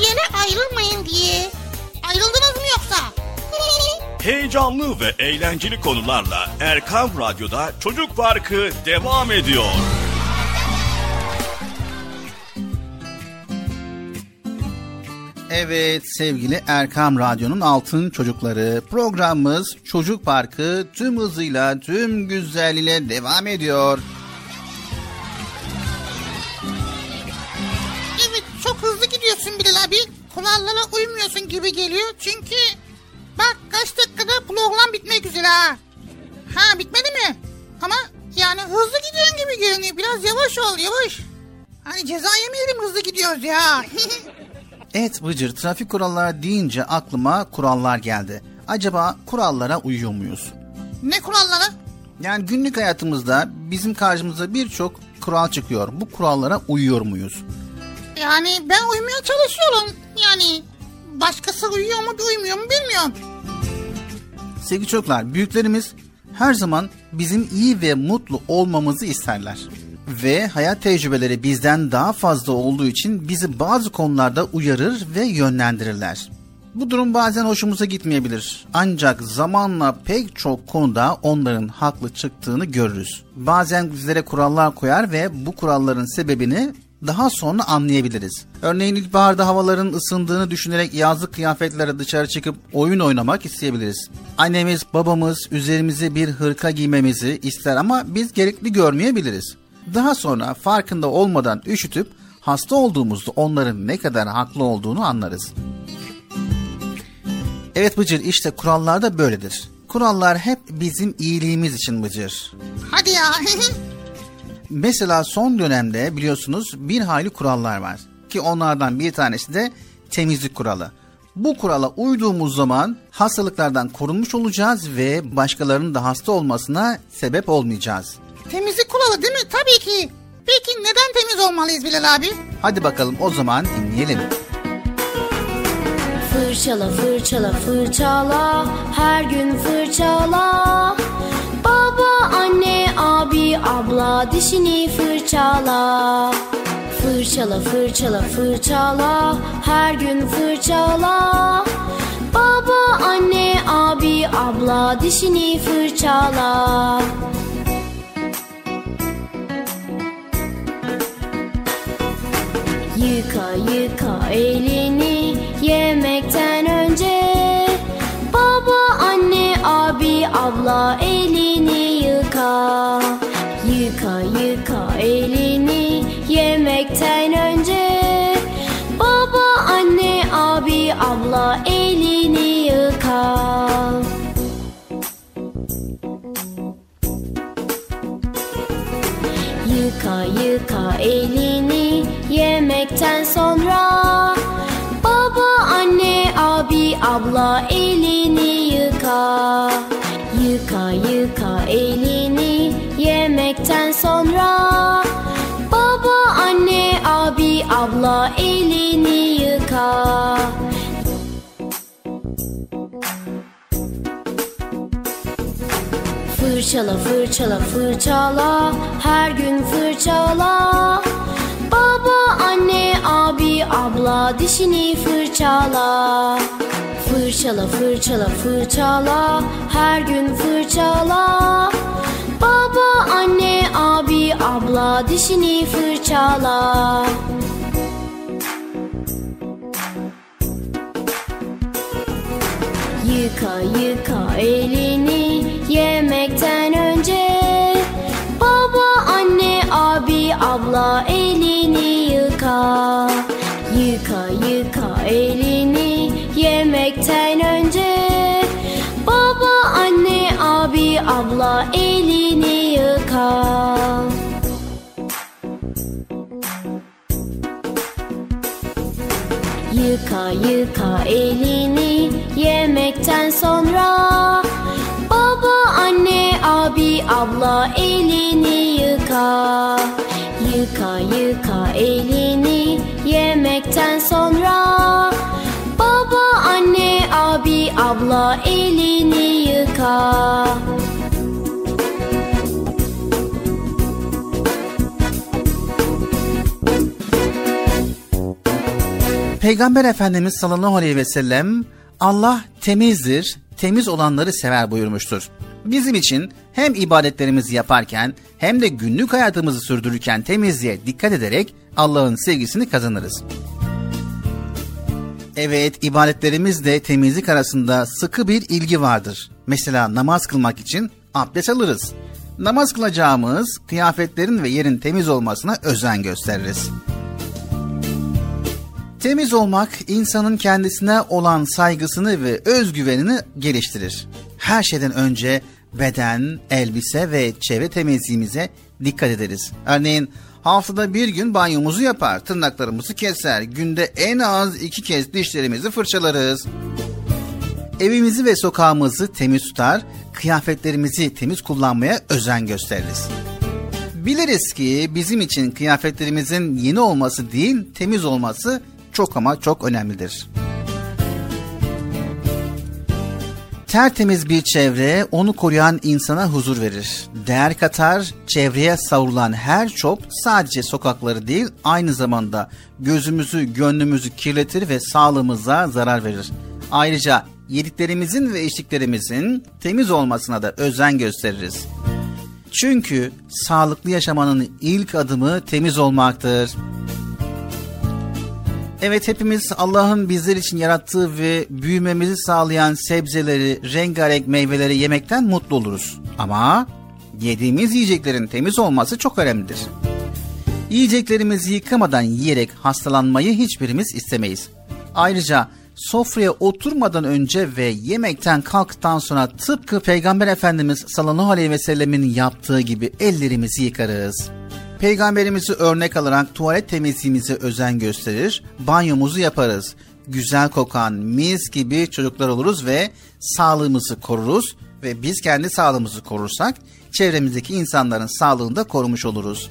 Yere ayrılmayın diye. Ayrıldınız mı yoksa? Heyecanlı ve eğlenceli konularla Erkam Radyo'da Çocuk Parkı devam ediyor. Evet sevgili Erkam Radyo'nun altın çocukları programımız Çocuk Parkı tüm hızıyla tüm güzelliğiyle devam ediyor. Kurallara uymuyorsun gibi geliyor. Çünkü bak kaç dakikada program bitmek üzere ha. Ha bitmedi mi? Ama yani hızlı gidiyorsun gibi görünüyor. Biraz yavaş ol yavaş. Hani ceza yemeyelim hızlı gidiyoruz ya. Evet Bıcır trafik kuralları deyince aklıma kurallar geldi. Acaba kurallara uyuyor muyuz? ne kuralları? Yani günlük hayatımızda bizim karşımıza birçok kural çıkıyor. Bu kurallara uyuyor muyuz? Yani ben uymaya çalışıyorum. Yani başkası uyuyor mu uymuyor mu bilmiyorum. Sevgili çocuklar, büyüklerimiz her zaman bizim iyi ve mutlu olmamızı isterler. Ve hayat tecrübeleri bizden daha fazla olduğu için bizi bazı konularda uyarır ve yönlendirirler. Bu durum bazen hoşumuza gitmeyebilir. Ancak zamanla pek çok konuda onların haklı çıktığını görürüz. Bazen bizlere kurallar koyar ve bu kuralların sebebini daha sonra anlayabiliriz. Örneğin ilkbaharda havaların ısındığını düşünerek yazlık kıyafetlere dışarı çıkıp oyun oynamak isteyebiliriz. Annemiz, babamız üzerimize bir hırka giymemizi ister ama biz gerekli görmeyebiliriz. Daha sonra farkında olmadan üşütüp hasta olduğumuzda onların ne kadar haklı olduğunu anlarız. Evet Bıcır işte kurallar da böyledir. Kurallar hep bizim iyiliğimiz için Bıcır. Hadi ya. Mesela son dönemde biliyorsunuz bir hayli kurallar var. Ki onlardan bir tanesi de temizlik kuralı. Bu kurala uyduğumuz zaman hastalıklardan korunmuş olacağız ve başkalarının da hasta olmasına sebep olmayacağız. Temizlik kuralı değil mi? Tabii ki. Peki neden temiz olmalıyız Bilal abi? Hadi bakalım o zaman dinleyelim. Fırçala fırçala fırçala her gün fırçala abla dişini fırçala. Fırçala fırçala fırçala her gün fırçala. Baba anne abi abla dişini fırçala. Yıka yıka elini yemekten önce. Baba, anne, abi, abla elini Yıka abla elini yıka. Yıka yıka elini yemekten sonra. Baba, anne, abi, abla elini yıka. Yıka yıka elini yemekten sonra. Baba, anne, abi, abla elini yıka Fırçala fırçala fırçala. Her gün fırçala. Baba anne abi abla dişini fırçala. Fırçala fırçala fırçala. Her gün fırçala. Baba anne abi abla dişini fırçala Yıka yıka elini yemekten önce. Baba, anne, abi, abla elini yıka. Yıka yıka elini yemekten önce. Baba, anne, abi, abla elini yıka. Yıka yıka elini yemekten sonra Baba, anne, abi, abla elini yıka. Yıka yıka elini. Yemekten sonra Baba, anne, abi, abla elini yıka. Peygamber Efendimiz sallallahu aleyhi ve sellem Allah temizdir, temiz olanları sever buyurmuştur. Bizim için hem ibadetlerimizi yaparken hem de günlük hayatımızı sürdürürken temizliğe dikkat ederek Allah'ın sevgisini kazanırız. Evet, ibadetlerimizle temizlik arasında sıkı bir ilgi vardır. Mesela namaz kılmak için abdest alırız. Namaz kılacağımız kıyafetlerin ve yerin temiz olmasına özen gösteririz. Temiz olmak insanın kendisine olan saygısını ve özgüvenini geliştirir. Her şeyden önce beden, elbise ve çevre temizliğimize dikkat ederiz. Örneğin haftada bir gün banyomuzu yapar, tırnaklarımızı keser, günde en az iki kez dişlerimizi fırçalarız. Evimizi ve sokağımızı temiz tutar, kıyafetlerimizi temiz kullanmaya özen gösteririz. Biliriz ki bizim için kıyafetlerimizin yeni olması değil, temiz olması çok ama çok önemlidir. Tertemiz bir çevre onu koruyan insana huzur verir. Değer katar, çevreye savrulan her çöp sadece sokakları değil aynı zamanda gözümüzü, gönlümüzü kirletir ve sağlığımıza zarar verir. Ayrıca yediklerimizin ve içtiklerimizin temiz olmasına da özen gösteririz. Çünkü sağlıklı yaşamanın ilk adımı temiz olmaktır. Evet hepimiz Allah'ın bizler için yarattığı ve büyümemizi sağlayan sebzeleri, rengarenk meyveleri yemekten mutlu oluruz. Ama yediğimiz yiyeceklerin temiz olması çok önemlidir. Yiyeceklerimizi yıkamadan yiyerek hastalanmayı hiçbirimiz istemeyiz. Ayrıca sofraya oturmadan önce ve yemekten kalktıktan sonra tıpkı Peygamber Efendimiz sallallahu aleyhi ve sellemin yaptığı gibi ellerimizi yıkarız. Peygamberimizi örnek alarak tuvalet temizliğimize özen gösterir, banyomuzu yaparız. Güzel kokan mis gibi çocuklar oluruz ve sağlığımızı koruruz ve biz kendi sağlığımızı korursak çevremizdeki insanların sağlığını da korumuş oluruz.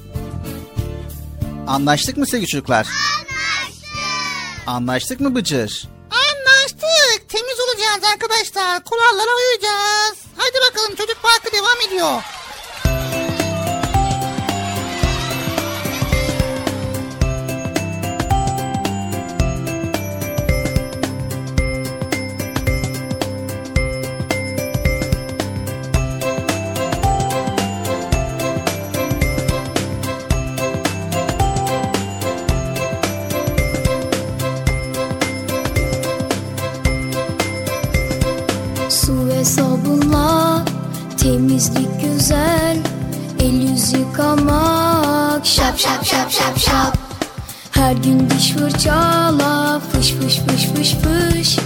Anlaştık mı sevgili çocuklar? Anlaştık. Anlaştık mı Bıcır? Anlaştık. Temiz olacağız arkadaşlar. Kurallara uyacağız. Hadi bakalım çocuk parkı devam ediyor. Yıkamak şap şap şap şap şap. Her gün diş fırçala fış fış fış fış fış.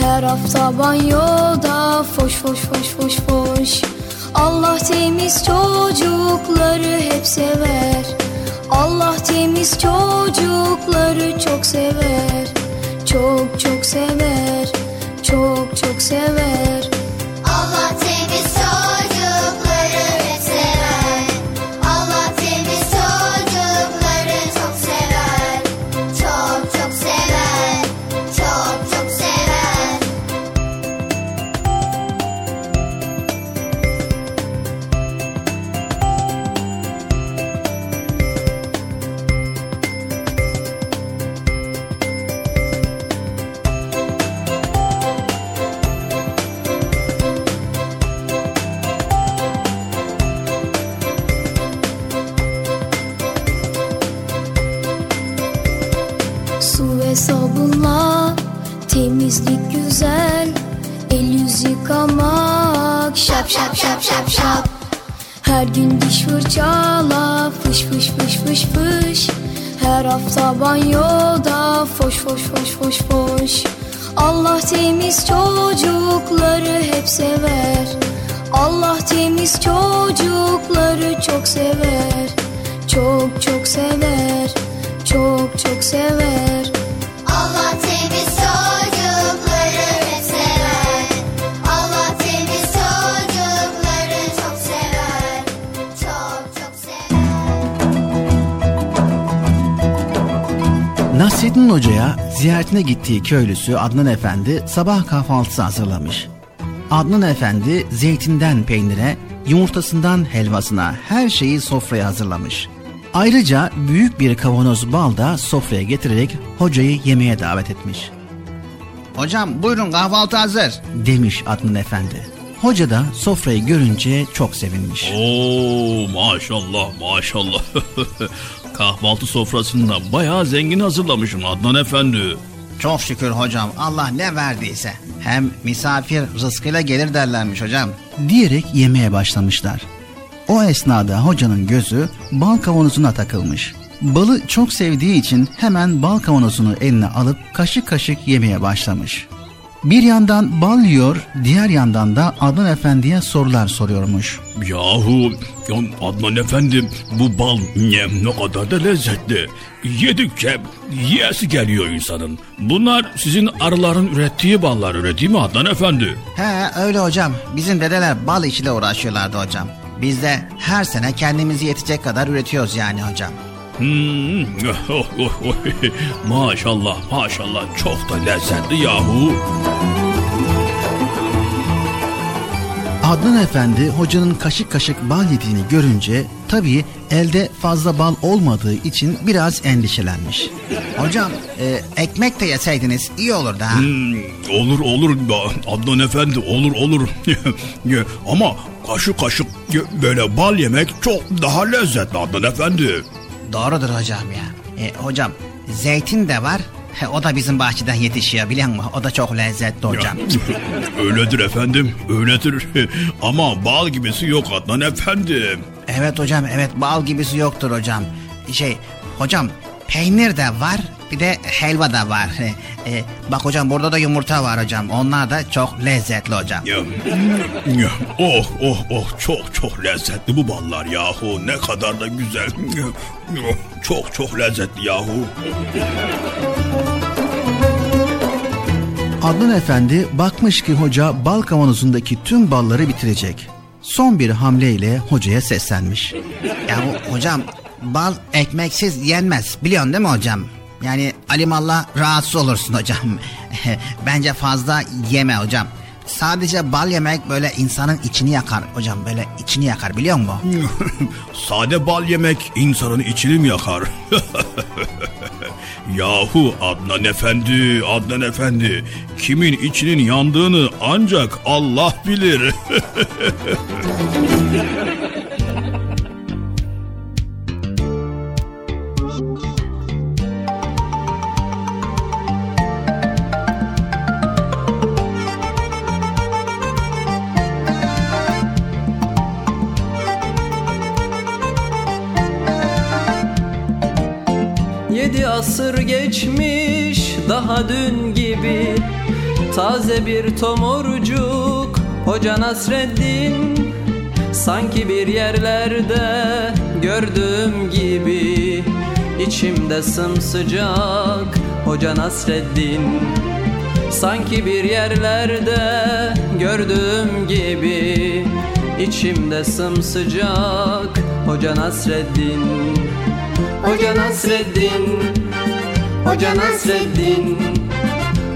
Her hafta banyoda foş foş foş foş foş. Allah temiz çocukları hep sever. Allah temiz çocukları çok sever. Çok çok sever. Çok çok sever gün diş fırçala fış fış fış fış fış. Her hafta banyoda foş foş foş foş foş. Allah temiz çocukları hep sever. Allah temiz çocukları çok sever. Çok çok sever. Çok çok sever. Allah temiz Nasrettin Hoca'ya ziyaretine gittiği köylüsü Adnan Efendi sabah kahvaltısı hazırlamış. Adnan Efendi zeytinden peynire, yumurtasından helvasına her şeyi sofraya hazırlamış. Ayrıca büyük bir kavanoz bal da sofraya getirerek hocayı yemeğe davet etmiş. Hocam buyurun kahvaltı hazır demiş Adnan Efendi. Hoca da sofrayı görünce çok sevinmiş. Oo maşallah maşallah. Kahvaltı sofrasında bayağı zengin hazırlamışsın Adnan Efendi. Çok şükür hocam Allah ne verdiyse. Hem misafir rızkıyla gelir derlermiş hocam. Diyerek yemeye başlamışlar. O esnada hocanın gözü bal kavanozuna takılmış. Balı çok sevdiği için hemen bal kavanozunu eline alıp kaşık kaşık yemeye başlamış. Bir yandan bal yiyor, diğer yandan da Adnan Efendi'ye sorular soruyormuş. Yahu ya Adnan Efendi bu bal ne, ne kadar da lezzetli. Yedikçe yiyesi geliyor insanın. Bunlar sizin arıların ürettiği ballar öyle değil mi Adnan Efendi? He öyle hocam. Bizim dedeler bal işiyle uğraşıyorlardı hocam. Biz de her sene kendimizi yetecek kadar üretiyoruz yani hocam. Hmm, oh, oh, oh. maşallah maşallah çok da lezzetli yahu. Adnan Efendi hocanın kaşık kaşık bal yediğini görünce tabii elde fazla bal olmadığı için biraz endişelenmiş. Hocam e, ekmek de yeseydiniz iyi olurdu ha. Hmm, olur olur Adnan Efendi olur olur. Ama kaşık kaşık böyle bal yemek çok daha lezzetli Adnan Efendi. Doğrudur hocam ya. E, hocam zeytin de var. He, o da bizim bahçeden yetişiyor biliyor musun? O da çok lezzetli hocam. öyledir efendim öyledir. Ama bal gibisi yok Adnan Efendi. Evet hocam evet bal gibisi yoktur hocam. Şey hocam peynir de var bir de helva da var. E, bak hocam burada da yumurta var hocam. Onlar da çok lezzetli hocam. Oh oh oh çok çok lezzetli bu ballar yahu. Ne kadar da güzel. Çok çok lezzetli yahu. Adnan Efendi bakmış ki hoca bal kavanozundaki tüm balları bitirecek. Son bir hamleyle hocaya seslenmiş. Ya hocam bal ekmeksiz yenmez biliyorsun değil mi hocam? Yani alimallah rahatsız olursun hocam. Bence fazla yeme hocam. Sadece bal yemek böyle insanın içini yakar hocam böyle içini yakar biliyor musun? Sade bal yemek insanın içini mi yakar? Yahu Adnan Efendi, Adnan Efendi, kimin içinin yandığını ancak Allah bilir. Taze bir tomurcuk Hoca Nasreddin. Sanki bir yerlerde gördüğüm gibi İçimde sımsıcak Hoca Nasreddin. Sanki bir yerlerde gördüğüm gibi İçimde sımsıcak Hoca Nasreddin. Hoca Nasreddin Hoca Nasreddin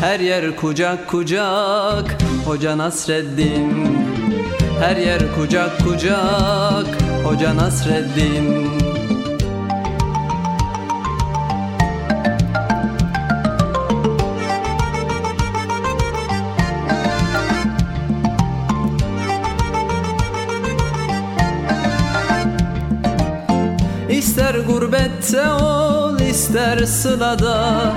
Her yer kucak kucak Hoca Nasreddin. Her yer kucak kucak Hoca Nasreddin. İster gurbette ol ister sılada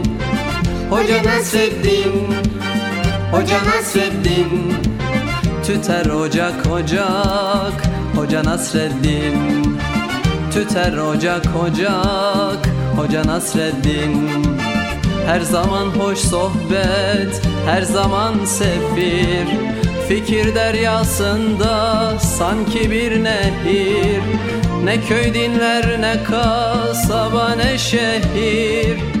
Hoca Nasreddin Hoca Nasreddin Tüter ocak ocak. Hoca Nasreddin. Tüter ocak ocak. Hoca Nasreddin. Her zaman hoş sohbet Her zaman sefir. Fikir deryasında sanki bir nehir. Ne köy dinler ne kasaba ne şehir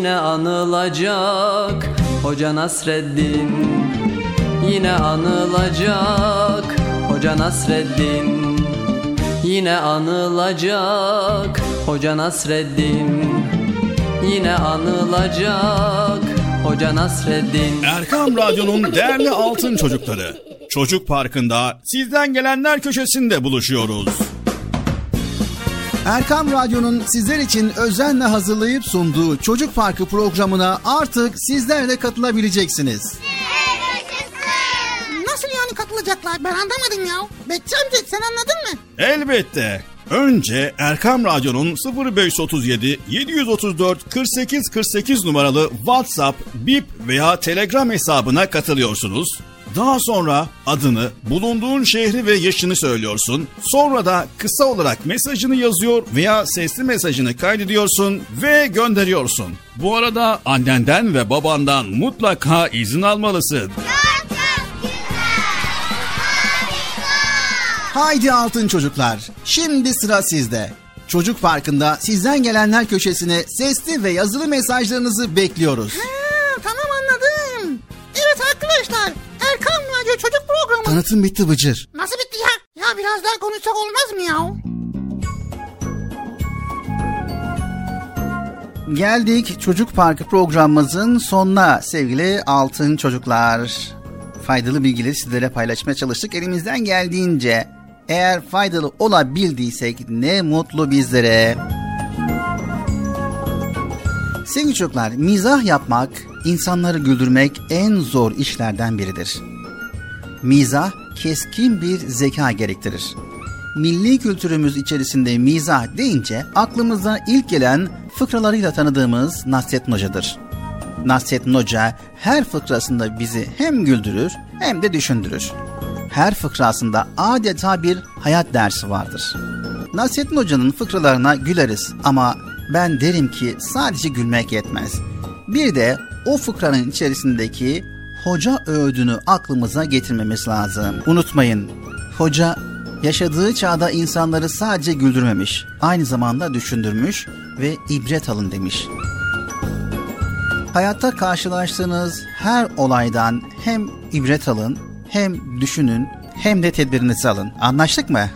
Yine anılacak. Hoca Nasreddin Yine anılacak. Hoca Nasreddin Yine anılacak. Hoca Nasreddin Yine anılacak. Hoca Nasreddin. Erkam Radyo'nun değerli altın çocukları. Çocuk Parkı'nda sizden gelenler köşesinde buluşuyoruz. Erkam Radyo'nun sizler için özenle hazırlayıp sunduğu Çocuk Parkı programına artık sizler de katılabileceksiniz. Nasıl yani katılacaklar ben anlamadım ya. Bekçi amca sen anladın mı? Elbette. Önce Erkam Radyo'nun 0537 734 48 48 numaralı WhatsApp, Bip veya Telegram hesabına katılıyorsunuz. Daha sonra adını, bulunduğun şehri ve yaşını söylüyorsun. Sonra da kısa olarak mesajını yazıyor veya sesli mesajını kaydediyorsun ve gönderiyorsun. Bu arada annenden ve babandan mutlaka izin almalısın. Haydi altın çocuklar. Şimdi sıra sizde. Çocuk Parkı'nda sizden gelenler köşesine sesli ve yazılı mesajlarınızı bekliyoruz. Ha, arkadaşlar Erkan Radyo Çocuk Programı. Tanıtım bitti Bıcır. Nasıl bitti ya? Ya biraz daha konuşsak olmaz mı ya? Geldik Çocuk Parkı programımızın sonuna sevgili altın çocuklar. Faydalı bilgileri sizlere paylaşmaya çalıştık elimizden geldiğince. Eğer faydalı olabildiysek ne mutlu bizlere. Sevgili çocuklar, mizah yapmak, insanları güldürmek en zor işlerden biridir. Mizah keskin bir zeka gerektirir. Milli kültürümüz içerisinde mizah deyince aklımıza ilk gelen fıkralarıyla tanıdığımız Nasrettin Hoca'dır. Nasrettin Hoca her fıkrasında bizi hem güldürür hem de düşündürür. her fıkrasında adeta bir hayat dersi vardır. Nasrettin Hoca'nın fıkralarına güleriz ama ben derim ki sadece gülmek yetmez. Bir de o fıkranın içerisindeki hoca öğüdünü aklımıza getirmemiz lazım. Unutmayın, hoca yaşadığı çağda insanları sadece güldürmemiş, aynı zamanda düşündürmüş ve ibret alın demiş. Hayatta karşılaştığınız her olaydan hem ibret alın, hem düşünün, hem de tedbirinizi alın. Anlaştık mı?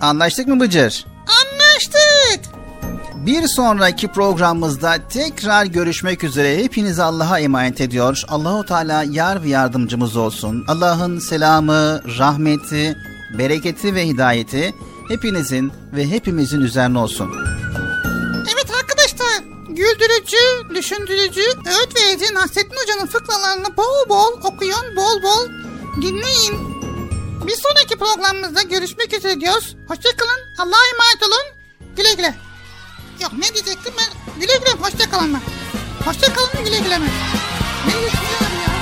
Anlaştık mı Bıcır? Bir sonraki programımızda tekrar görüşmek üzere. Hepinizi Allah'a emanet ediyor. Allahu Teala yar ve yardımcımız olsun. Allah'ın selamı, rahmeti, bereketi ve hidayeti hepinizin ve hepimizin üzerine olsun. Evet arkadaşlar güldürücü, düşündürücü, öğüt verici Nasrettin Hoca'nın fıkralarını bol bol okuyun, bol bol dinleyin. Bir sonraki programımızda görüşmek üzere diyoruz. Hoşçakalın, Allah'a emanet olun. Güle güle. Yok ne diyecektim ben? Güle güle, hoşçakalın mı? Hoşçakalın mı güle güle mi? Ne diyorsun ya?